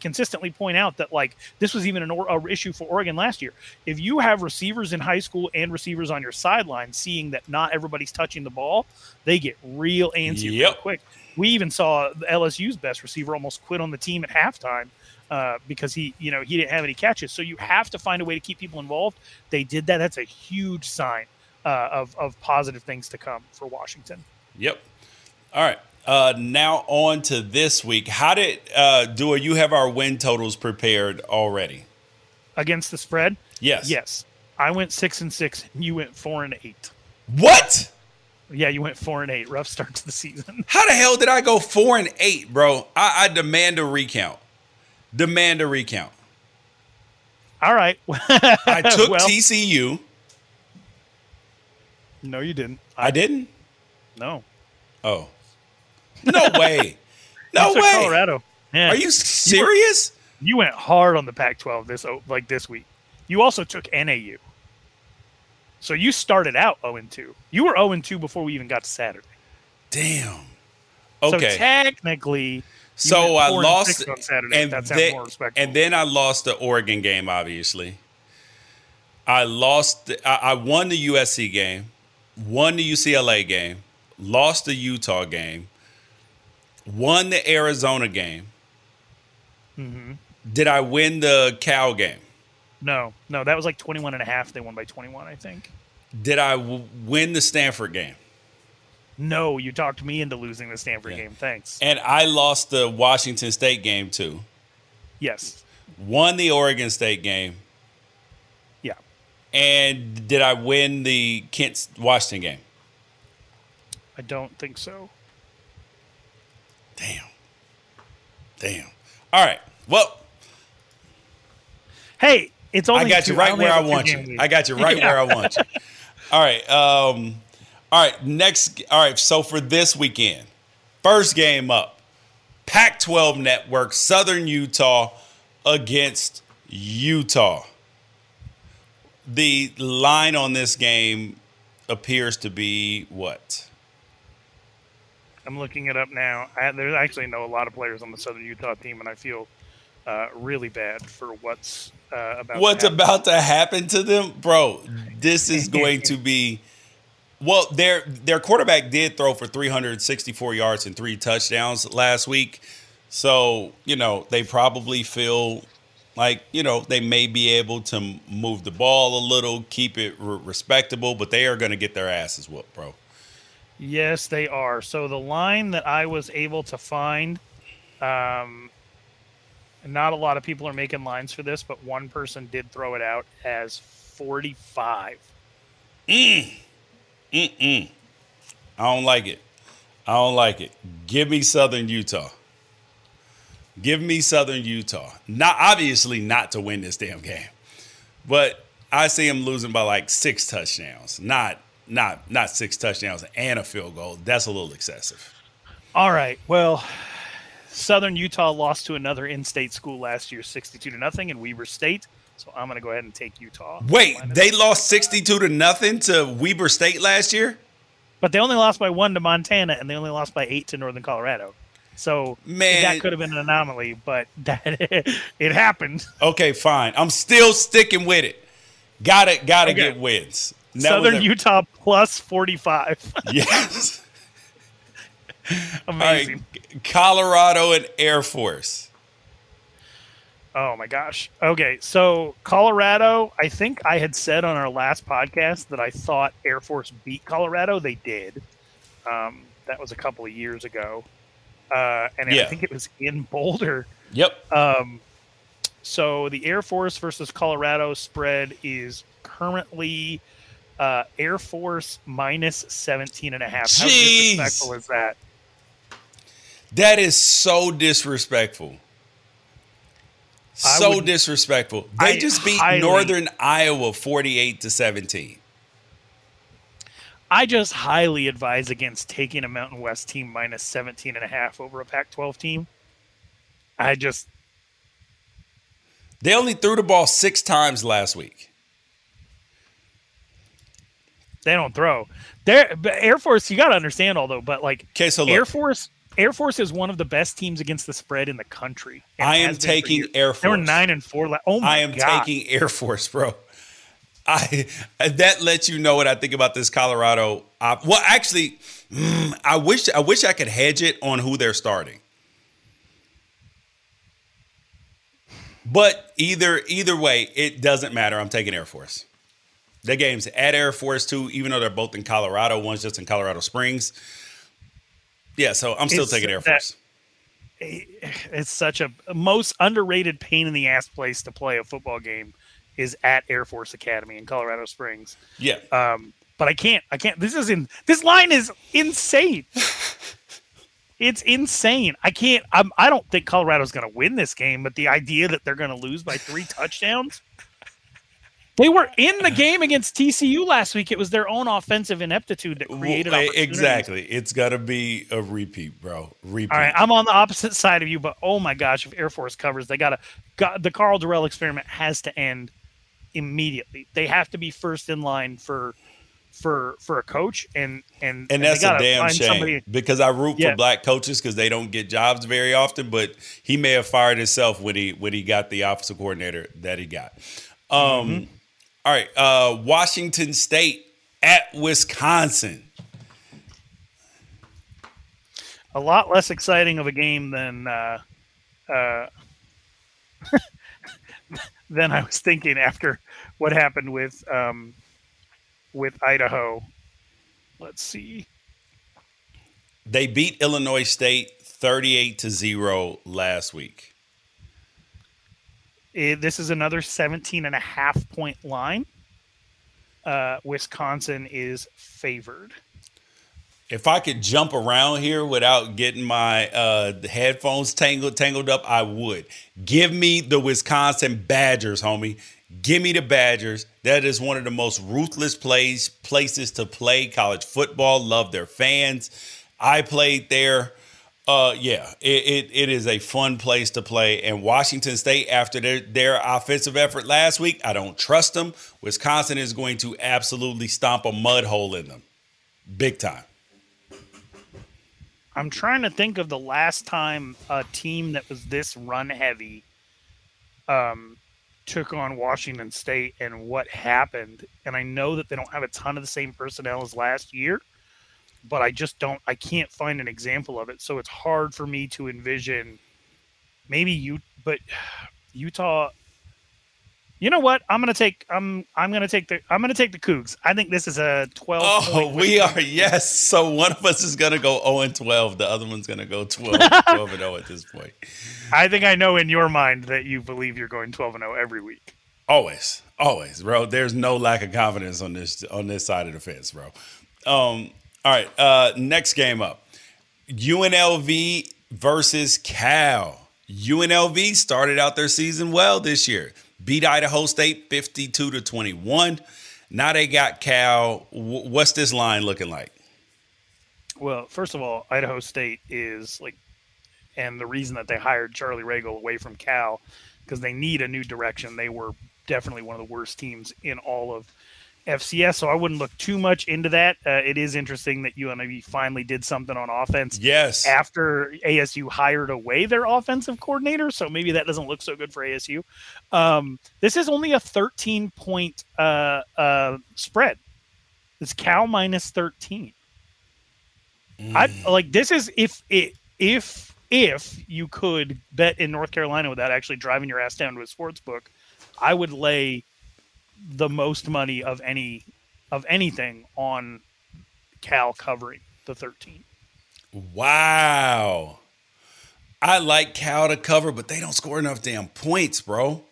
consistently point out that like this was even an or, issue for Oregon last year. If you have receivers in high school and receivers on your sideline, seeing that not everybody's touching the ball, they get real antsy yep. real quick. We even saw LSU's best receiver almost quit on the team at halftime uh, because he, you know, he didn't have any catches. So you have to find a way to keep people involved. They did that. That's a huge sign uh, of of positive things to come for Washington. Yep. All right. Uh, now on to this week. How did uh, Dua? You have our win totals prepared already against the spread. Yes. Yes. I went six and six. And You went four and eight. What? Yeah, you went four and eight. Rough start to the season. (laughs) How the hell did I go four and eight, bro? I, I demand a recount. Demand a recount. All right. (laughs) I took well, TCU. No, you didn't. I, I didn't. No. Oh. No (laughs) way. No way. Colorado. Yeah. Are you serious? You, you went hard on the Pac-12 this oh, like this week. You also took NAU. So you started out 0 2. You were 0 2 before we even got to Saturday. Damn. Okay. So technically, so I lost on Saturday. And, then, and then I lost the Oregon game. Obviously, I lost. I, I won the USC game, won the UCLA game, lost the Utah game, won the Arizona game. Mm-hmm. Did I win the Cal game? No, no, that was like 21 and a half. They won by 21, I think. Did I w- win the Stanford game? No, you talked me into losing the Stanford yeah. game. Thanks. And I lost the Washington State game too. Yes. Won the Oregon State game. Yeah. And did I win the Kent Washington game? I don't think so. Damn. Damn. All right. Well. Hey, it's only. I got you right where I want you. I got you right where I (laughs) want you. All right. Um, all right, next. All right, so for this weekend, first game up, Pac 12 Network, Southern Utah against Utah. The line on this game appears to be what? I'm looking it up now. I, there's actually know a lot of players on the Southern Utah team, and I feel uh, really bad for what's uh, about. What's to about to happen to them, bro? This is (laughs) going to be well, their their quarterback did throw for 364 yards and three touchdowns last week. So, you know, they probably feel Like, you know, they may be able to move the ball a little, keep it re- respectable, but they are going to get their asses whooped, bro. Yes, they are. So the line that I was able to find, um, not a lot of people are making lines for this, but one person did throw it out as 45. Mm. Mm-mm. I don't like it. I don't like it. Give me Southern Utah. Give me Southern Utah. Not obviously not to win this damn game, but I see them losing by like six touchdowns. Not not not six touchdowns and a field goal. That's a little excessive. All right. Well, Southern Utah lost to another in-state school last year, sixty-two to nothing, in Weber State. So I'm going to go ahead and take Utah. Wait, they lost sixty-two to nothing to Weber State last year, but they only lost by one to Montana, and they only lost by eight to Northern Colorado. So man, that could have been an anomaly, but (laughs) that it happened. Okay, fine. I'm still sticking with it. Got it. got to okay. get wins. Southern a- Utah plus 45. (laughs) yes. Amazing. Right. Colorado and Air Force. Oh my gosh. Okay, so Colorado, I think I had said on our last podcast that I thought Air Force beat Colorado. They did. Um, that was a couple of years ago uh, and yeah. I think it was in Boulder. Yep. Um, so the Air Force versus Colorado spread is currently uh, Air Force minus 17 and a half. How disrespectful is that? That is so disrespectful. So disrespectful. They I just beat highly, Northern Iowa 48 to 17. I just highly advise against taking a Mountain West team minus 17 and a half over a Pac 12 team. I just. They only threw the ball six times last week. They don't throw. There, Air Force, you got to understand, although, but like okay, so Air Force, Air Force is one of the best teams against the spread in the country. I am taking Air Force. They were nine and four. oh my I am God. taking Air Force, bro. (laughs) I that lets you know what I think about this Colorado. Op- well, actually, mm, I wish I wish I could hedge it on who they're starting. But either either way, it doesn't matter. I'm taking Air Force. The game's at Air Force too, even though they're both in Colorado. One's just in Colorado Springs. Yeah, so I'm still it's taking Air Force. (sighs) it's such a most underrated pain in the ass place to play a football game is at Air Force Academy in Colorado Springs. Yeah. Um, but I can't. I can't. This is in. This line is insane. (laughs) it's insane. I can't. I'm, I don't think Colorado's going to win this game, but the idea that they're going to lose by three (laughs) touchdowns. They were in the game against TCU last week. It was their own offensive ineptitude that created well, exactly. It's got to be a repeat, bro. Repeat. All right, I'm on the opposite side of you, but oh my gosh, if Air Force covers, they got to. the Karl Dorrell experiment has to end immediately. They have to be first in line for for for a coach and and and that's a damn shame somebody, because I root yeah. for black coaches because they don't get jobs very often. But he may have fired himself when he when he got the offensive coordinator that he got. Um, mm-hmm. all right, uh, Washington State at Wisconsin. A lot less exciting of a game than uh, uh, (laughs) than I was thinking after what happened with um, with Idaho. Let's see. They beat Illinois State 38 to 0 last week. It, this is another 17 and a half point line. Uh, Wisconsin is favored if I could jump around here without getting my uh, headphones tangled tangled up, I would. Give me the Wisconsin Badgers, homie. Give me the Badgers. That is one of the most ruthless plays places to play college football. Love their fans. I played there. Uh, yeah, it, it, it is a fun place to play. And Washington State, after their, their offensive effort last week, I don't trust them. Wisconsin is going to absolutely stomp a mud hole in them, big time. I'm trying to think of the last time a team that was this run heavy um, took on Washington State and what happened. And I know that they don't have a ton of the same personnel as last year, but I just don't, I can't find an example of it. So it's hard for me to envision maybe you, but (sighs) Utah, You know what? I'm gonna take. I'm. I'm gonna take the. I'm gonna take the Cougs. I think this is a 12. Oh, we are yes. So one of us is gonna go 0 and 12. The other one's gonna go 12, 12 and 0 (laughs) at this point. I think I know in your mind that you believe you're going 12 and 0 every week. Always, always, bro. There's no lack of confidence on this on this side of the fence, bro. Um, all right. Uh, next game up, UNLV versus Cal. UNLV started out their season well this year. Beat Idaho State 52 to 21. Now they got Cal. What's this line looking like? Well, first of all, Idaho State is like, and the reason that they hired Charlie Ragle away from Cal because they need a new direction. They were definitely one of the worst teams in all of FCS, so I wouldn't look too much into that. Uh, it is interesting that UNLV finally did something on offense Yes. after ASU hired away their offensive coordinator, so maybe that doesn't look so good for ASU. Um, this is only a 13 point uh, uh, spread. It's Cal minus 13. I like this is if it if if you could bet in North Carolina without actually driving your ass down to a sports book, I would lay the most money of any of anything on Cal covering the 13. Wow. I like Cal to cover, but they don't score enough damn points, bro.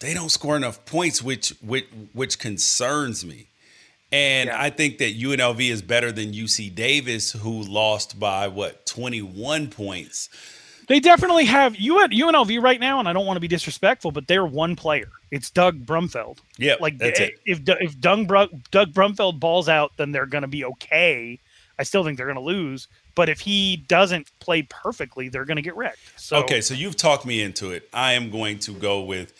They don't score enough points, which which which concerns me. And Yeah. I think that UNLV is better than UC Davis, who lost by what 21 points. They definitely have you at UNLV right now, and I don't want to be disrespectful, but they're one player. It's Doug Brumfield. Yeah, like that's it. if if Doug Doug Brumfield balls out, then they're going to be okay. I still think they're going to lose, but if he doesn't play perfectly, they're going to get wrecked. So Okay, so you've talked me into it. I am going to go with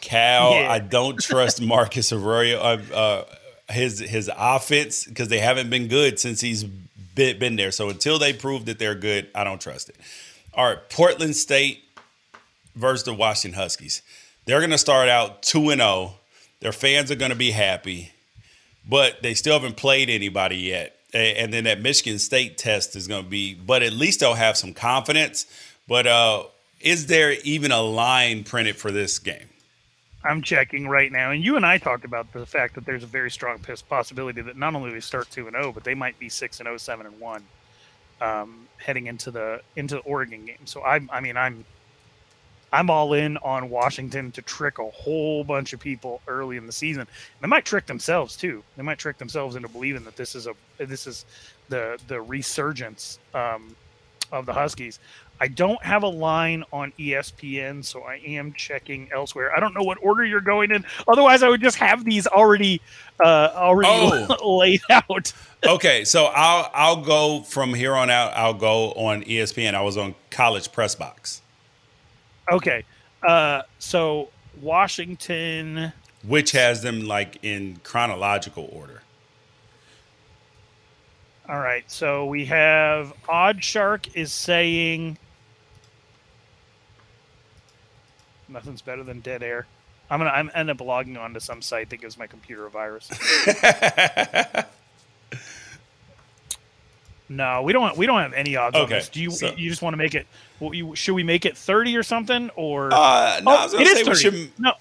Cal. Yeah. I don't trust (laughs) Marcus Arroyo. Uh, uh, his his offense because they haven't been good since he's been, been there. So until they prove that they're good, I don't trust it. All right, Portland State versus the Washington Huskies. They're going to start out two and zero. Their fans are going to be happy, but they still haven't played anybody yet. And then that Michigan State test is going to be, but at least they'll have some confidence. But uh, is there even a line printed for this game? I'm checking right now, and you and I talked about the fact that there's a very strong possibility that not only they start two and zero, but they might be six and 0, 7 and one, um, heading into the into the Oregon game. So I, I mean, I'm I'm all in on Washington to trick a whole bunch of people early in the season. They might trick themselves too. They might trick themselves into believing that this is a this is the the resurgence um, of the Huskies. I don't have a line on ESPN, so I am checking elsewhere. I don't know what order you're going in. Otherwise, I would just have these already uh, already Oh. (laughs) laid out. Okay, so I'll I'll go from here on out. I'll go on ESPN. I was on College Press Box, Okay, uh, so Washington. which has them like in chronological order. All right, so we have OddsShark is saying nothing's better than dead air. I'm gonna I'm end up logging on to some site that gives my computer a virus. (laughs) no, we don't. We don't have any odds on Okay, this. Do you? so- you just want to make it? Well, you, should we make it 30 or something? Or Uh, no, I was gonna it is say we 30. should- No.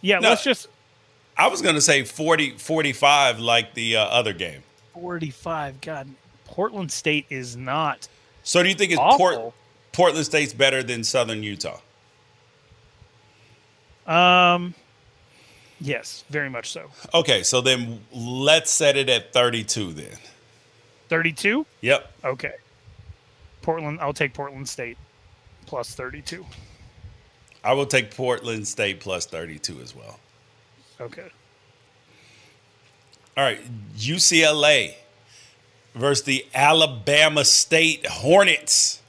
Yeah, No. let's just I was going to say 40, 45 like the uh, other game. 45. God, Portland State is not. So do you think it's Port, Portland State's better than Southern Utah? Um. Yes, very much so. Okay, so then let's set it at 32 then. 32. Yep. Okay. Portland. I'll take Portland State plus 32. I will take Portland State plus 32 as well. Okay. All right, UCLA versus the Alabama State Hornets.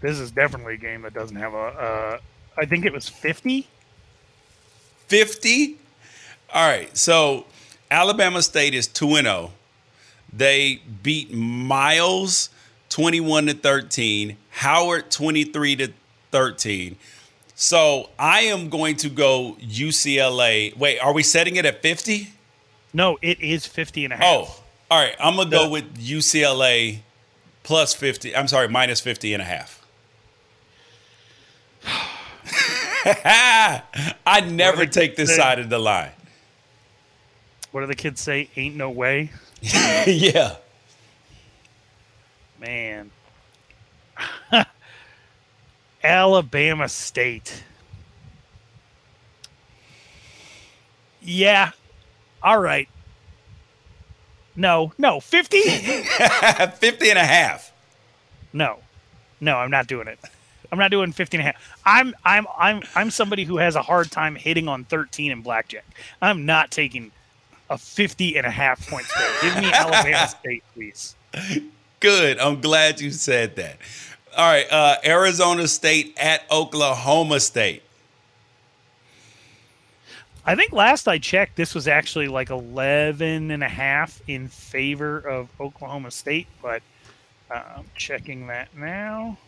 This is definitely a game that doesn't have a. Uh, I think it was 50. 50. All right, so Alabama State is 2 and 0. They beat Miles 21 to 13, Howard 23 to 13. So I am going to go UCLA. Wait, are we setting it at 50? No, it is 50 and a half. Oh, all right. I'm going to go with UCLA plus 50. I'm sorry, minus 50 and a half. (sighs) I never take this side of the line. What do the kids say? Ain't no way. Yeah. Man. (laughs) Alabama State. Yeah. All right. No, no, 50? (laughs) 50 and a half. No. No, I'm not doing it. I'm not doing 50 and a half. I'm I'm I'm I'm somebody who has a hard time hitting on 13 in blackjack. I'm not taking a 50 and a half point spread. Give me Alabama (laughs) State, please. Good. I'm glad you said that. All right, uh, Arizona State at Oklahoma State. I think last I checked, this was actually like 11 and a half in favor of Oklahoma State, but uh, I'm checking that now.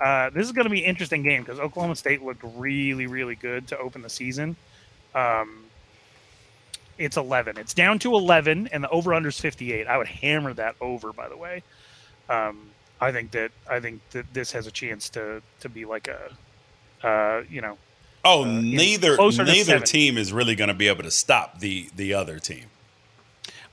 Uh, this is going to be an interesting game because Oklahoma State looked really, really good to open the season. Um, it's 11. It's down to 11, and the over under is 58. I would hammer that over, by the way. Um, I think that I think that this has a chance to to be like a, uh, you know. Oh, uh, neither neither team is really going to be able to stop the the other team.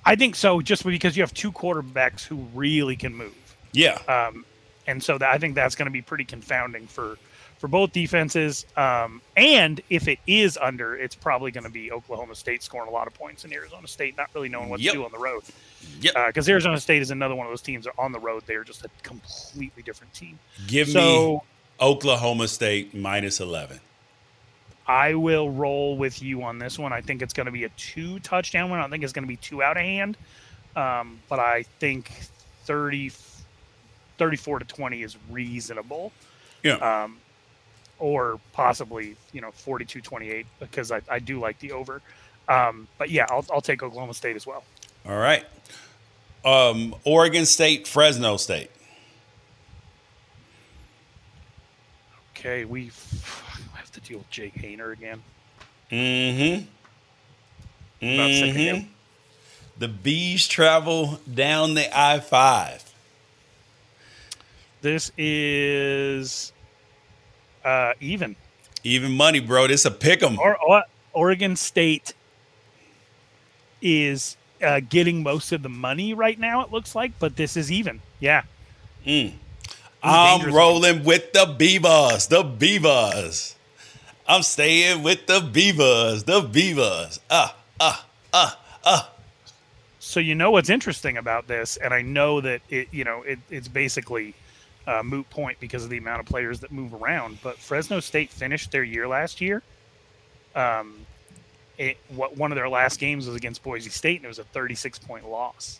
I think so, just because you have two quarterbacks who really can move. Yeah. Um, and so that, I think that's going to be pretty confounding for for both defenses. Um, and if it is under, it's probably going to be Oklahoma State scoring a lot of points and Arizona State not really knowing what Yep. to do on the road. Yep. Because Arizona State is another one of those teams that are on the road. They're just a completely different team. Give me Oklahoma State minus 11. I will roll with you on this one. I think it's going to be a two touchdown one. I don't think it's going to be too out of hand. Um, but I think 30, 34 to 20 is reasonable. Yeah. Um, or possibly, you know, 42 28 because I, I do like the over. Um, but yeah, I'll, I'll take Oklahoma State as well. All right. Um, Oregon State, Fresno State. Okay, we have to deal with Jake Haener again. Mm-hmm. Sick of him. Mhm. The bees travel down the I five. This is uh, even. Even money, bro. This a pick 'em. Or, or Oregon State is uh, getting most of the money right now. It looks like, but this is even. Yeah, Mm. I'm rolling with the Beavers. The Beavers. I'm staying with the Beavers. The Beavers. Ah, ah, ah, ah. So you know what's interesting about this, and I know that it, you know, it, it's basically a moot point because of the amount of players that move around. But Fresno State finished their year last year. Um, it what one of their last games was against Boise State, and it was a 36 point loss.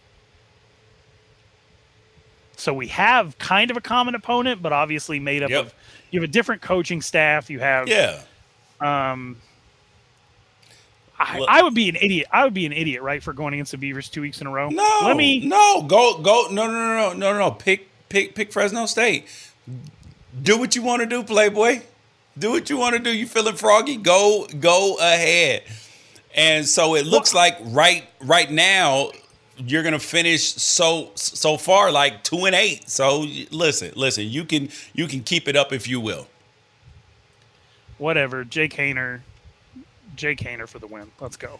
So we have kind of a common opponent, but obviously made up Yep. of you have a different coaching staff. You have Yeah. um, I, I would be an idiot. I would be an idiot, right, for going against the Beavers two weeks in a row. No. let me. No, go go. No, no, no, no, no, no, no. Pick pick pick Fresno State. Do what you want to do, Playboy. Do what you want to do. You feeling froggy? Go go ahead. And so it looks like right right now you're gonna finish so so far like two and eight. So listen, listen. You can you can keep it up if you will. Whatever. Jake Haener. Jake Haener for the win. Let's go.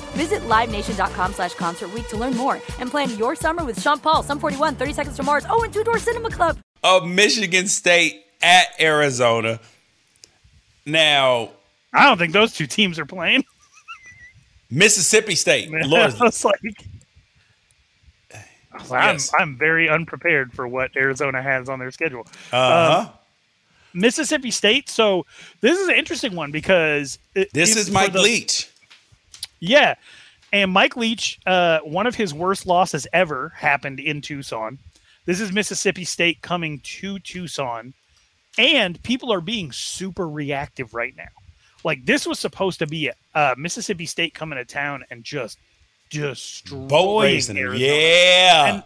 Visit LiveNation.com slash Concert Week to learn more and plan your summer with Sean Paul, Sum 41, 30 Seconds to Mars, oh, and Two Door Cinema Club. Of Michigan State at Arizona. Now, I don't think those two teams are playing. (laughs) Mississippi State. (laughs) Lord, it's like (sighs) I'm, Yes. I'm very unprepared for what Arizona has on their schedule. uh-huh. Um, Mississippi State. So this is an interesting one because it- this it- is for Mike the- Leach. Yeah, and Mike Leach, uh, one of his worst losses ever happened in Tucson. This is Mississippi State coming to Tucson, and people are being super reactive right now. Like this was supposed to be uh, Mississippi State coming to town and just destroying Boat. Arizona. Yeah. And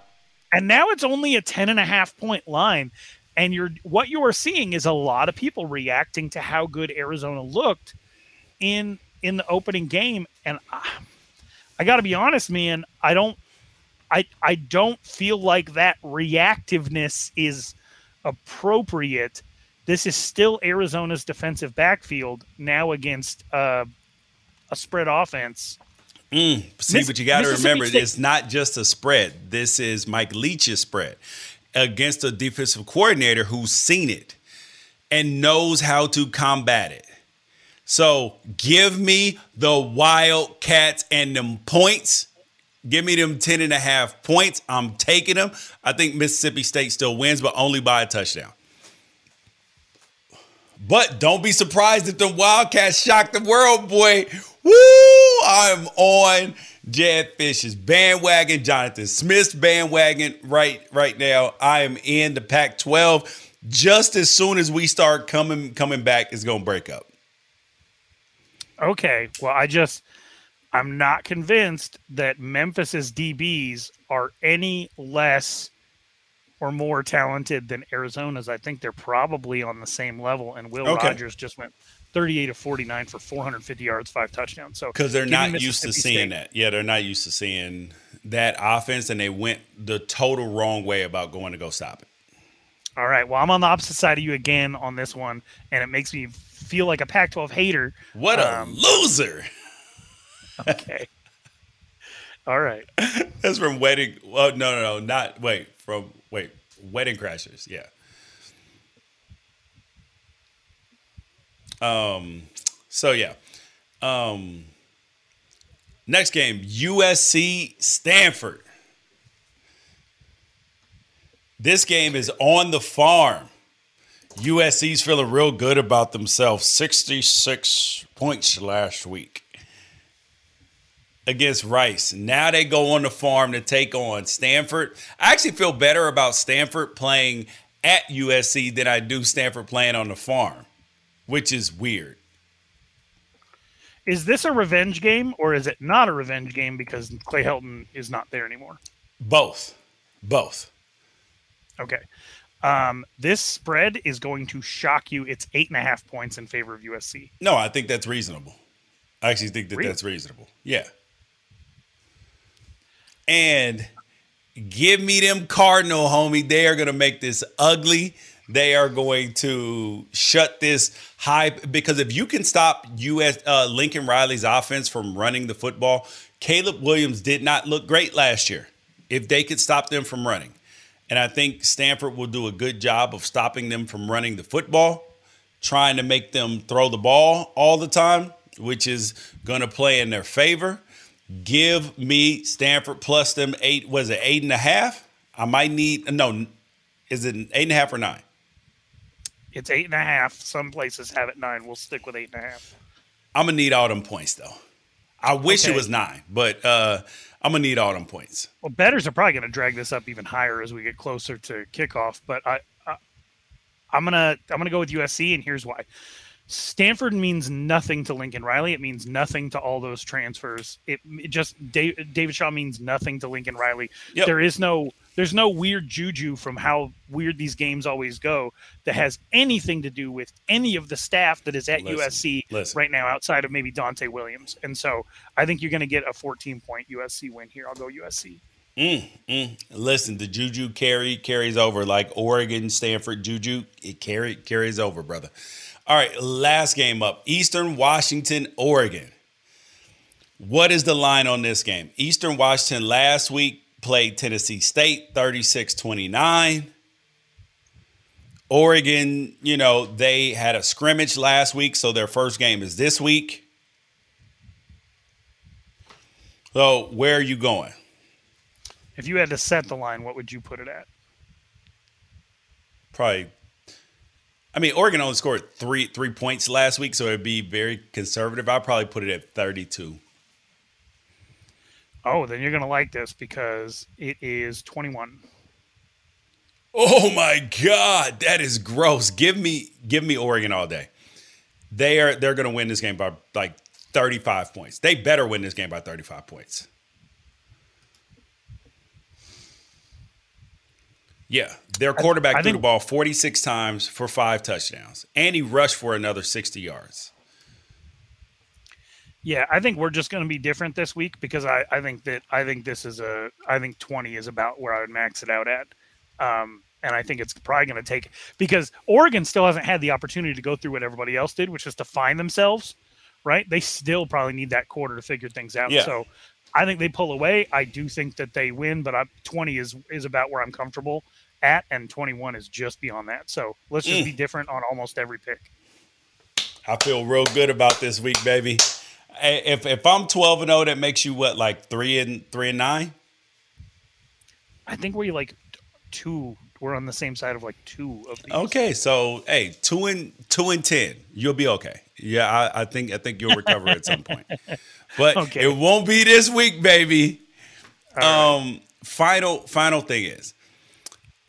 and now it's only a 10 and a half point line and you're what you are seeing is a lot of people reacting to how good Arizona looked in in the opening game and I, I got to be honest man I don't I I don't feel like that reactiveness is appropriate this is still Arizona's defensive backfield now against uh, a spread offense Mm, see, Miss- but you got to remember, State- it's not just a spread. This is Mike Leach's spread against a defensive coordinator who's seen it and knows how to combat it. So give me the Wildcats and them points. Give me them 10 and a half points. I'm taking them. I think Mississippi State still wins, but only by a touchdown. But don't be surprised if the Wildcats shock the world, boy. Woo! I'm on Jedd Fisch's bandwagon, Jonathan Smith's bandwagon right right now. I am in the Pac-12. Just as soon as we start coming coming back, it's gonna break up. Okay. Well, I just I'm not convinced that Memphis's DBs are any less or more talented than Arizona's. I think they're probably on the same level. And Will Okay. Rogers just went 38 of 49 for 450 yards, five touchdowns. So Because they're not used to seeing State. that. Yeah, they're not used to seeing that offense, and they went the total wrong way about going to go stop it. All right. Well, I'm on the opposite side of you again on this one, and it makes me feel like a Pac-12 hater. What a Um, loser! Okay. (laughs) All right. That's from Wedding. Well, no, no, no, not wait. From wait, Wedding Crashers. Yeah. Um. So yeah. Um. Next game, USC Stanford. This game is on the farm. USC's feeling real good about themselves. 66 points last week against Rice. Now they go on the farm to take on Stanford. I actually feel better about Stanford playing at USC than I do Stanford playing on the farm, which is weird. Is this a revenge game or is it not a revenge game because Clay Helton is not there anymore? Both. Both. Okay. Um, this spread is going to shock you. It's eight and a half points in favor of USC. No, I think that's reasonable. I actually think that Really? that's reasonable. Yeah. And give me them Cardinal, homie. They are going to make this ugly. They are going to shut this high because if you can stop US uh, Lincoln Riley's offense from running the football, Caleb Williams did not look great last year. If they could stop them from running, and I think Stanford will do a good job of stopping them from running the football, trying to make them throw the ball all the time, which is going to play in their favor. Give me Stanford plus them eight. Was it eight and a half? I might need no Is it eight and a half or nine? It's eight and a half. Some places have it nine. We'll stick with eight and a half. I'm gonna need all them points though. I wish Okay. it was nine, but uh, I'm gonna need all them points. Well, betters are probably going to drag this up even higher as we get closer to kickoff. But I, I I'm gonna I'm gonna go with USC, and here's why. Stanford means nothing to Lincoln Riley. It means nothing to all those transfers. It, it just Dave, David Shaw means nothing to Lincoln Riley. Yep. There is no there's no weird juju from how weird these games always go that has anything to do with any of the staff that is at Listen, USC listen. right now outside of maybe Dante Williams. And so I think you're going to get a 14 point USC win here. I'll go USC. Mm, mm. Listen, the juju carry carries over like Oregon, Stanford juju. It carry carries over, brother. All right, last game up: Eastern Washington, Oregon. What is the line on this game? Eastern Washington last week played Tennessee State 36-29. Oregon, you know, they had a scrimmage last week, so their first game is this week. So, where are you going? If you had to set the line, what would you put it at? probably I mean Oregon only scored three three points last week, so it'd be very conservative. I'd probably put it at 32. Oh, then you're going to like this because it is 21. Oh my God, that is gross. Give me give me Oregon all day. They are they're gonna win this game by like 35 points. They better win this game by 35 points. Yeah, their quarterback I threw think- the ball 46 times for five touchdowns, and he rushed for another 60 yards. Yeah, I think we're just going to be different this week because I, I think that I think this is a I think 20 is about where I would max it out at. Um, and I think it's probably going to take because Oregon still hasn't had the opportunity to go through what everybody else did, which is to find themselves, right? They still probably need that quarter to figure things out. Yeah. So I think they pull away. I do think that they win, but I, 20 is is about where I'm comfortable at, and 21 is just beyond that. So let's just Mm. be different on almost every pick. I feel real good about this week, baby. If if I'm 12 and 0, that makes you what, like three and three and nine? I think we like two. We're on the same side of like two of these. Okay, so hey, two and two and ten, you'll be okay. Yeah, I, I think I think you'll recover at some point, (laughs) but Okay. it won't be this week, baby. All um, final final thing is,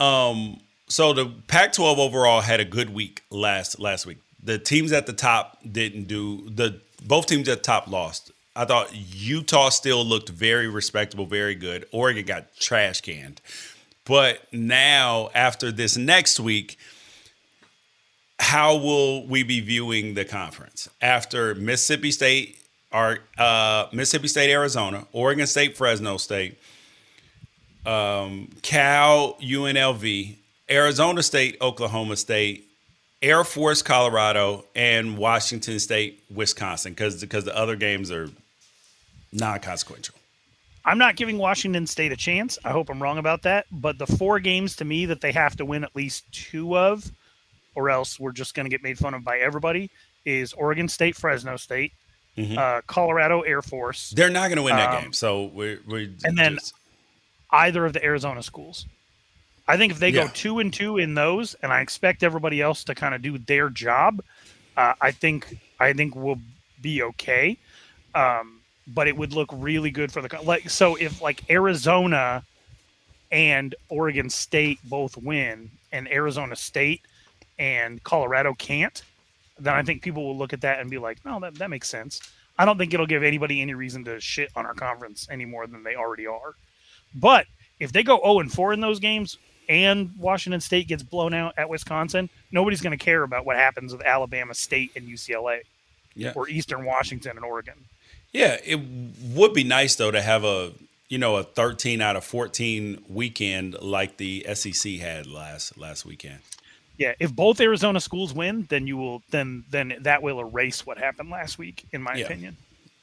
um, so the Pac-12 overall had a good week last last week. The teams at the top didn't do the both teams at top lost. I thought Utah still looked very respectable, very good. Oregon got trash canned. But now, after this next week, how will we be viewing the conference after Mississippi State, our uh, Mississippi State, Arizona, Oregon State, Fresno State, um, Cal, UNLV, Arizona State, Oklahoma State, Air Force, Colorado, and Washington State, Wisconsin, because because the other games are non-consequential. I'm not giving Washington State a chance. I hope I'm wrong about that. But the four games to me that they have to win at least two of, or else we're just going to get made fun of by everybody, is Oregon State, Fresno State, Mhm. uh, Colorado Air Force, They're not going to win that Um, game, so we're, we're and then- either of the Arizona schools. I think if they Yeah. go two and two in those, and I expect everybody else to kind of do their job, uh, I think I think we'll be okay. Um, but it would look really good for the like. So if like Arizona and Oregon State both win, and Arizona State and Colorado can't, then I think people will look at that and be like, "No, that that makes sense." I don't think it'll give anybody any reason to shit on our conference any more than they already are. But if they go 0 and 4 in those games and Washington State gets blown out at Wisconsin, nobody's going to care about what happens with Alabama State and UCLA yeah. or Eastern Washington and Oregon. Yeah, it would be nice though to have a you know a 13 out of 14 weekend like the SEC had last last weekend. Yeah, if both Arizona schools win, then you will then then that will erase what happened last week, in my Yeah. opinion.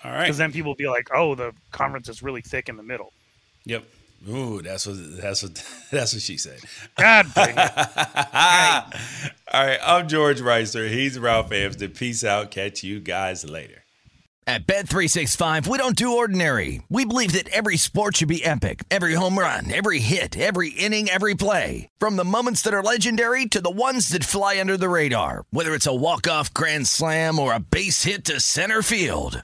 All right. Because then people will be like, "Oh, the conference is really thick in the middle." Yep. Ooh, that's what that's what (laughs) that's what she said. God dang it! (laughs) All right, I'm George Wrighster. He's Ralph Amsden. Peace out. Catch you guys later. At Bet365, we don't do ordinary. We believe that every sport should be epic. Every home run, every hit, every inning, every play. From the moments that are legendary to the ones that fly under the radar. Whether it's a walk-off grand slam or a base hit to center field.